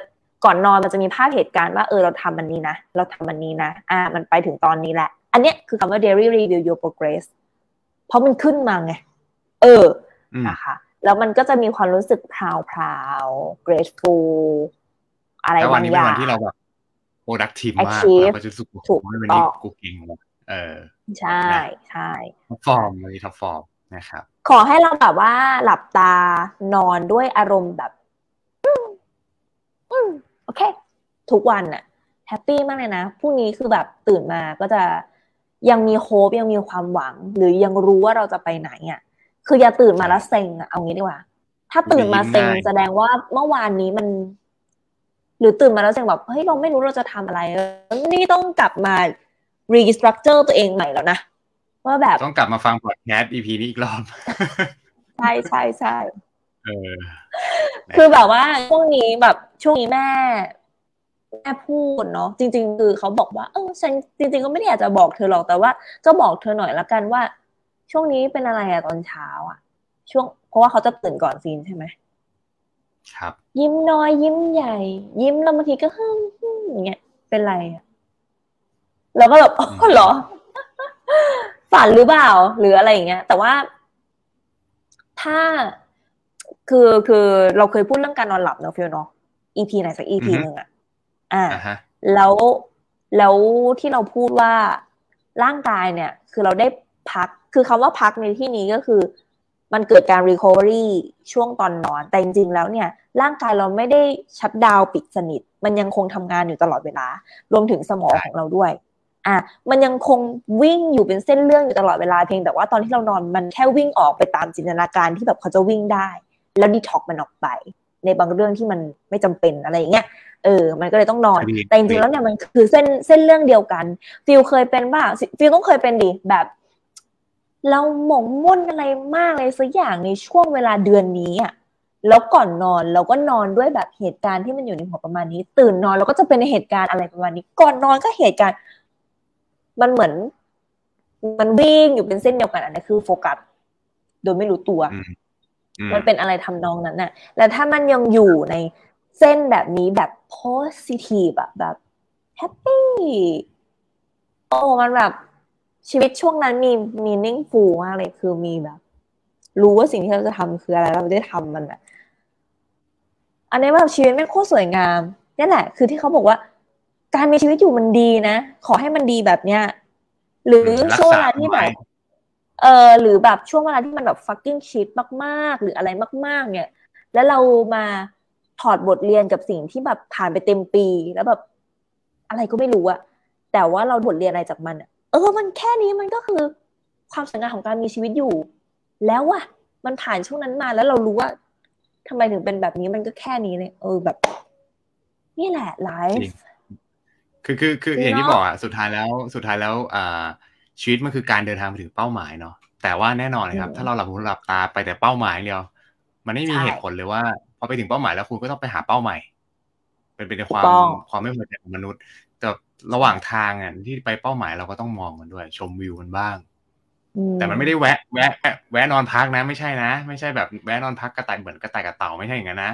ก่อนนอนมันจะมีภาพเหตุการณ์ว่าเออเราทำมันนี้นะเราทำมันนี้นะ อ่า มันไปถึงตอนนี้แหละ อันเนี้ยคือคำว่า daily review your progress เพราะมันขึ้นมาไง เอออืมนะคะแล้วมันก็จะมีความรู้สึก proud proud grateful อะไรแล้ววับานงนี้อเป็นย่าวังนที่เราแบบ productive มาก Achieve เราก็จะรู้สึกถูกว่าวันต้นี้องกูเก่งว่ะเออ ใช่ใช่ top form วันนี้ top form นะครับ ขอให้เราแบบว่าหลับตานอนด้วยอารมณ์แบบอืมอืมโอเค ทุกวันน่ะ happy มากเลยนะพรุ่งนี้คือแบบตื่นมาก็จะ ยังมีโฮปยังมีความหวัง หรือยังรู้ว่าเราจะไปไหนอะคืออย่าตื่นมาแล้วเซ็งอะเอางี้ดีกว่า ถ้าตื่นมาเซ็งดีมากแสดงว่าเมื่อวานนี้มัน หรือตื่นมาแล้วเซ็งแบบเฮ้ยเราไม่รู้เราจะทำอะไรนี่ต้องกลับมา restructure ตัวเองใหม่แล้วนะว่าแบบต้องกลับมาฟังพอดแคสต์ EP นี้อีกรอบใช่ใช่ใช่เออคือแบบว่าช่วงนี้แบบช่วงนี้แม่ แม่พูดเนาะจริง ๆ คือเขาบอกว่า เออฉันจริง ๆ ก็ไม่ได้อยากจะบอกเธอหรอกแต่ว่า ก็บอกเธอหน่อยละกันว่า ช่วงนี้เป็นอะไรอะตอนเช้าอะช่วง เพราะว่าเขาจะตื่นก่อนซีนใช่ไหมครับ ยิ้มน้อยยิ้มใหญ่ ยิ้มแล้วบางทีก็ฮึ่มฮึ่มอย่างเงี้ยเป็นไรอะแล้วก็แบบอ๋อเหรอฝันหรือเปล่าหรืออะไรอย่างเงี้ย แต่ว่า ถ้าคือคือเราเคยพูดเรื่องการนอนหลับเนอะฟิลเนาะ EP ไหนสัก EP อือฮึหนึ่งอะ อ่าอ่าฮะแล้วแล้วที่เราพูดว่าร่างกายเนี่ย คือเราได้พักคือคำว่าพักในที่นี้ก็คือ มันเกิดการ recovery ช่วงตอนนอน แต่จริงๆแล้วเนี่ย ร่างกายเราไม่ได้ shutdown ปิดสนิท มันยังคงทำงานอยู่ตลอดเวลา รวมถึงสมองใช่ของเราด้วยอะมันยังคงวิ่งอยู่เป็นเส้นเรื่องอยู่ตลอดเวลาเพียงแต่ว่าตอนที่เรานอนมันแค่วิ่งออกไปตามจินตนาการที่แบบเขาจะวิ่งได้ แล้วดีท็อกมันออกไป ในบางเรื่องที่มันไม่จำเป็นอะไรอย่างเงี้ย เออ มันก็เลยต้องนอนคดีแต่จริงๆแล้วเนี่ยมันคือเส้นเส้นเรื่องเดียวกัน ฟิลเคยเป็นบ้างฟิลต้องเคยเป็นดิแบบ เราหมกมุ่นอะไรมากเลยสักอย่างในช่วงเวลาเดือนนี้อะแล้วก่อนนอนเราก็นอนด้วยแบบเหตุการณ์ที่มันอยู่ในหัวประมาณนี้ ตื่นนอนเราก็จะเป็นในเหตุการณ์อะไรประมาณนี้ ก่อนนอนก็เหตุการณ์ มันเหมือน มันวิ่งอยู่เป็นเส้นเดียวกันอันนี้คือโฟกัสโดยไม่รู้ตัวอืมอืมมันเป็นอะไรทำนองนั้นน่ะ แล้วถ้ามันยังอยู่ใน เส้นแบบนี้แบบ positive อะแบบ happy โอ้มันแบบชีวิตช่วงนั้นมี meaningful มากเลยคือมีแบบ รู้ว่าสิ่งที่เราจะทำคืออะไรเราได้ทำมันอะอันนี้แบบชีวิตไม่โคตรสวยงามนี่แหละ คือที่เขาบอกว่า การมีชีวิตอยู่มันดีนะ ขอให้มันดีแบบเนี้ยหรือช่วงเวลาที่แบบเออหรือแบบช่วงเวลาที่มันแบบ fucking shit มากๆ หรืออะไรมาก ๆ เนี่ย แล้วเรามา ถอดบทเรียนกับสิ่งที่แบบผ่านไปเต็มปีแล้วแบบ อะไรก็ไม่รู้อะแต่ว่าเราบทเรียนอะไรจากมันอะเออ มันแค่นี้มันก็คือความสวยงามของการมีชีวิตอยู่ แล้วอะมันผ่านช่วงนั้นมาแล้วเรารู้ว่าทำไมถึงเป็นแบบนี้มันก็แค่นี้เลยเออแบบ นี่แหละไลจริงฟ์คือคือคือจริงอย่างที่เนอะบอกอะสุดท้ายแล้วสุดท้ายแล้วอ่าชีวิตมันคือการเดินทางไปถึงเป้าหมายเนาะแต่ว่าแน่นอนนะครับ ถ้าเราหลับหูหลับตาไปแต่เป้าหมายอย่างเดียว มันไม่มีเหตุผลเลยว่า พอไปถึงเป้าหมายแล้วคุณก็ต้องไปหาเป้าหมายเป็นเป็นความความไม่พอใจของมนุษย์ แต่ระหว่างทางอะที่ไปเป้าหมายเราก็ต้องมองมันด้วย ชมวิวมันบ้างอืแต่มันไม่ได้แวะ แวะ แวะนอนพักนะไม่ใช่นะ ไม่ใช่แบบแวะนอนพักกระต่ายเหมือนกระต่ายกับเต่าไม่ใช่อย่างนั้นนะ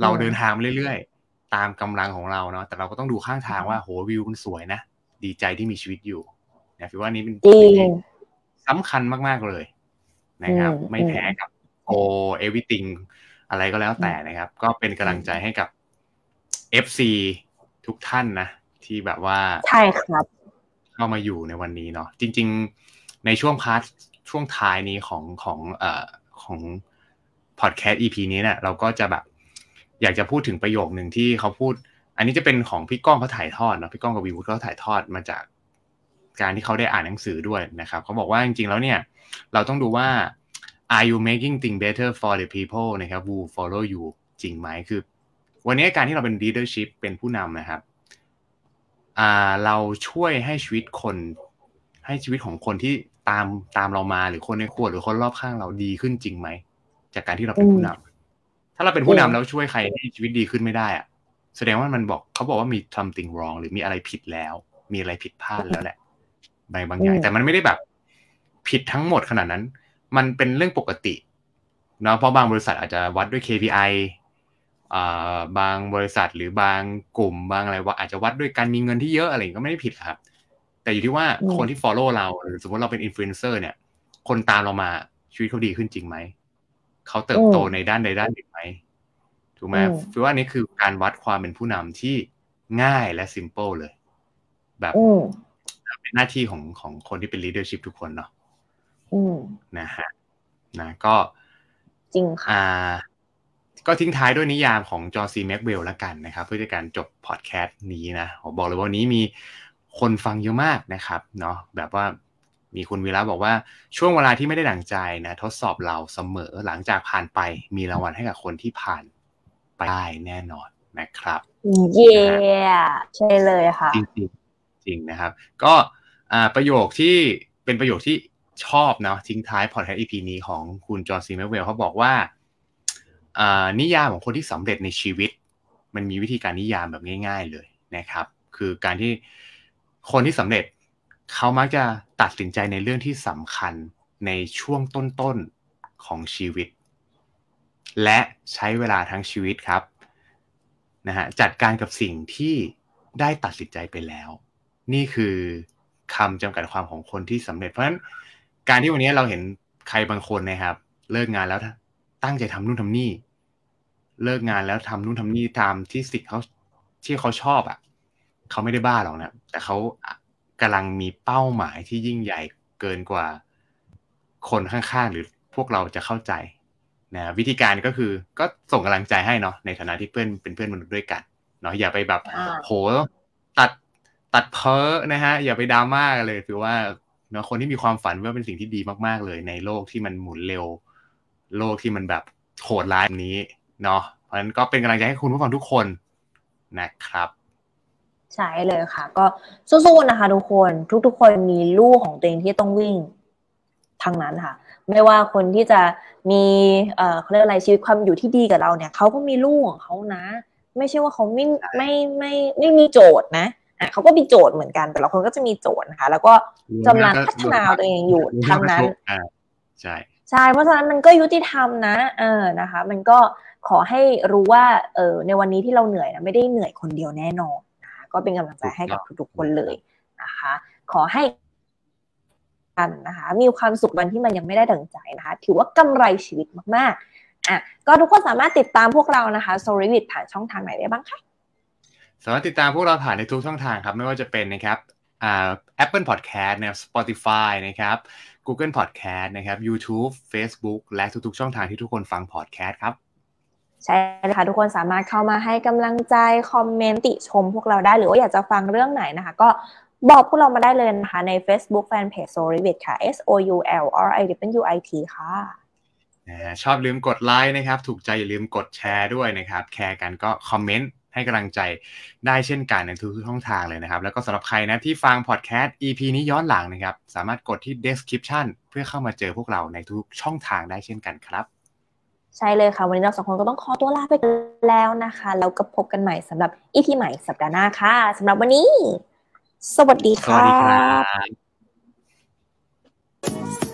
เราเดินทางมาเรื่อยๆ ตามกำลังของเราเนาะแต่เราก็ต้องดูข้างทางว่าโหวิวมันสวยนะดีใจที่มีชีวิตอยู่นะคิดว่านี้เป็นจริงสำคัญมากๆเลยนะครับอืมไม่แพ้กับโอเอวิติง อะไรก็แล้วแต่นะครับ ก็เป็นกำลังใจให้กับ FC ทุกท่านนะ ที่แบบว่าใช่ครับ เข้ามาอยู่ในวันนี้เนาะจริง ๆ ในช่วงพาร์ทช่วงท้ายนี้ของของเอ่อของพอดแคสต์ EP นี้เนี่ยเราก็จะแบบ อยากจะพูดถึงประโยคหนึ่งที่เขาพูด อันนี้จะเป็นของพี่ก้องเขาถ่ายทอดเนาะพี่ก้องกับวีวุฒิเขาถ่ายทอดมาจากการที่เขาได้อ่านหนังสือด้วยนะครับเขาบอกว่าจริงๆแล้วเนี่ย เราต้องดูว่า are you making things better for the people นะครับ who follow you จริงไหมคือ วันนี้การที่เราเป็น leadership เป็นผู้นำนะครับอ่าเราช่วยให้ชีวิตคนให้ชีวิตของคนที่ตามตามเรามาหรือคนในครัวหรือคนรอบข้างเราดีขึ้นจริงไหม จากการที่เราเป็นผู้นำถ้าเราเป็นผู้นำแล้วช่วยใครให้ชีวิตดีขึ้นไม่ได้อะแสดงว่ามันบอกเขาบอกว่ามี something wrong หรือมีอะไรผิดแล้ว มีอะไรผิดพลาดแล้วแหละบางบางอย่างแต่มันไม่ได้แบบ ผิดทั้งหมดขนาดนั้น มันเป็นเรื่องปกติเนาะเพราะบางบริษัทอาจจะวัดด้วย KPI อ่าบางบริษัทหรือบางกลุ่มบางอะไรว่าอาจจะวัดด้วยการมีเงินที่เยอะอะไรก็ไม่ได้ผิดครับ แต่อยู่ที่ว่าคนที่ follow เราหรือสมมติเราเป็น influencer เนี่ย คนตามเรามาชีวิตเขาดีขึ้นจริงไหม เขาเติบโตในด้านใดด้านหนึ่งไหม ถูกไหมคือว่านี่คือการวัดความเป็นผู้นำที่ง่ายและ simple เลย แบบเป็นหน้าที่ของของคนที่เป็น leadership ทุกคนเนาะ นะฮะนะก็จริงค่ะอ่าก็ทิ้งท้ายด้วยนิยามของจอร์ซีแม็กเวลแล้วกันนะครับ เพื่อจะการจบพอดแคสต์นี้นะผมบอกเลยว่านี้มีคนฟังเยอะมากนะครับเนาะแบบว่ามีคุณวีระบอกว่าช่วงเวลาที่ไม่ได้ดั่งใจนะทดสอบเราเสมอหลังจากผ่านไปมีรางวัลให้กับคนที่ผ่านไปได้แน่นอนนะครับ เย่ใช่เลยค่ะ จริงจจริงนะครับ ก็ประโยคที่เป็นประโยคที่ ชอบเนาะทิ้งท้ายพอดแคสต์ EP นี้ของคุณจอร์ซีแมเวลเขาบอกว่านิยามของคนที่สำเร็จในชีวิต มันมีวิธีการนิยามแบบง่าย ๆเลยนะครับ คือการที่คนที่สำเร็จเขามักจะตัดสินใจในเรื่องที่สำคัญในช่วงต้นๆของชีวิต และใช้เวลาทั้งชีวิตครับนะฮะจัดการกับสิ่งที่ได้ตัดสินใจไปแล้ว นี่คือคำจำกัดความของคนที่สำเร็จเพราะฉะนั้น การที่วันนี้เราเห็นใครบางคนนะครับ เลิกงานแล้วตั้งใจทำนู่นทำนี่ เลิกงานแล้วทำนู่นทำนี่ตามที่สิ่งเขาที่เขาชอบอะเขาไม่ได้บ้าหรอกนะแต่เขากำลังมีเป้าหมายที่ยิ่งใหญ่เกินกว่าคนข้างๆหรือพวกเราจะเข้าใจนะวิธีการก็คือก็ส่งกำลังใจให้เนาะในฐานะที่เพื่อนเป็นเพื่อนมนุษย์ด้วยกันเนาะอย่าไปแบบโหตัดตัดเพ้อนะฮะอย่าไปดราม่าเลยถือว่า เนาะคนที่มีความฝันว่าเป็นสิ่งที่ดีมาก ๆ เลย ในโลกที่มันหมุนเร็ว โลกที่มันแบบโหดร้ายแบบนี้เนาะเพราะฉะนั้นก็เป็นกำลังใจให้คุณผู้ฟังทุกคนนะครับใช่เลยค่ะ ก็สู้ๆนะคะทุกคนทุกๆคนมีลูกของตัวเองที่ต้องวิ่งทางนั้นค่ะ ไม่ว่าคนที่จะมีเอ่อเขาเรียกอะไรชีวิตความอยู่ที่ดีกับเราเนี่ยเขาก็มีลูกของเขานะ ไม่ใช่ว่าเขาไม่ไม่ไม่ไม่มีโจทย์นะ อะเขาก็มีโจทย์เหมือนกัน แต่ละคนก็จะมีโจทย์นะคะแล้วก็กำลังพัฒนาตัวเองอยู่ทางนั้นใช่ใช่เพราะฉะนั้นมันก็ยุติธรรมนะเออนะคะ มันก็ขอให้รู้ว่าเออในวันนี้ที่เราเหนื่อยนะไม่ได้เหนื่อยคนเดียวแน่นอนก็เป็นกำลังใจให้กับทุกๆคนเลยนะคะ ขอให้กันนะคะมีความสุขวันที่มันยังไม่ได้ดังใจนะคะ ถือว่ากำไรชีวิตมากๆอะก็ทุกคนสามารถติดตามพวกเรานะคะโซลิวิทผ่านช่องทางไหนได้บ้างคะ สามารถติดตามพวกเราผ่านในทุกช่องทางครับ ไม่ว่าจะเป็นนะครับอ่า Apple Podcast นะครับ Spotify นะครับ Google Podcast นะครับ YouTube Facebook และทุกๆ ช่องทางที่ทุกคนฟังพอดแคสต์ครับ ใช่เลยค่ะทุกคนสามารถเข้ามาให้กำลังใจ คอมเมนต์ติชมพวกเราได้ หรือว่าอยากจะฟังเรื่องไหนนะคะ ก็บอกพวกเรามาได้เลยนะคะ ใน Facebook Fanpage s o r i v i t ค่ะ S O U L R I W I T ค่ะชอบลืมกดไลค์นะครับ ถูกใจอย่าลืมกดแชร์ด้วยนะครับแคร์กันก็คอมเมนต์ ให้กำลังใจได้เช่นกันในทุกๆช่องทางเลยนะครับ แล้วก็สำหรับใครนะที่ฟังพอดแคสต์ EP นี้ย้อนหลังนะครับ สามารถกดที่ description เพื่อเข้ามาเจอพวกเราในทุกช่องทางได้เช่นกันครับ ใช่เลยค่ะ วันนี้เราสองคนก็ต้องขอตัวลาไปแล้วนะคะแล้วก็พบกันใหม่สำหรับ EP ใหม่สัปดาห์หน้าค่ะสำหรับวันนี้ สวัสดีค่ะสวัสดีครั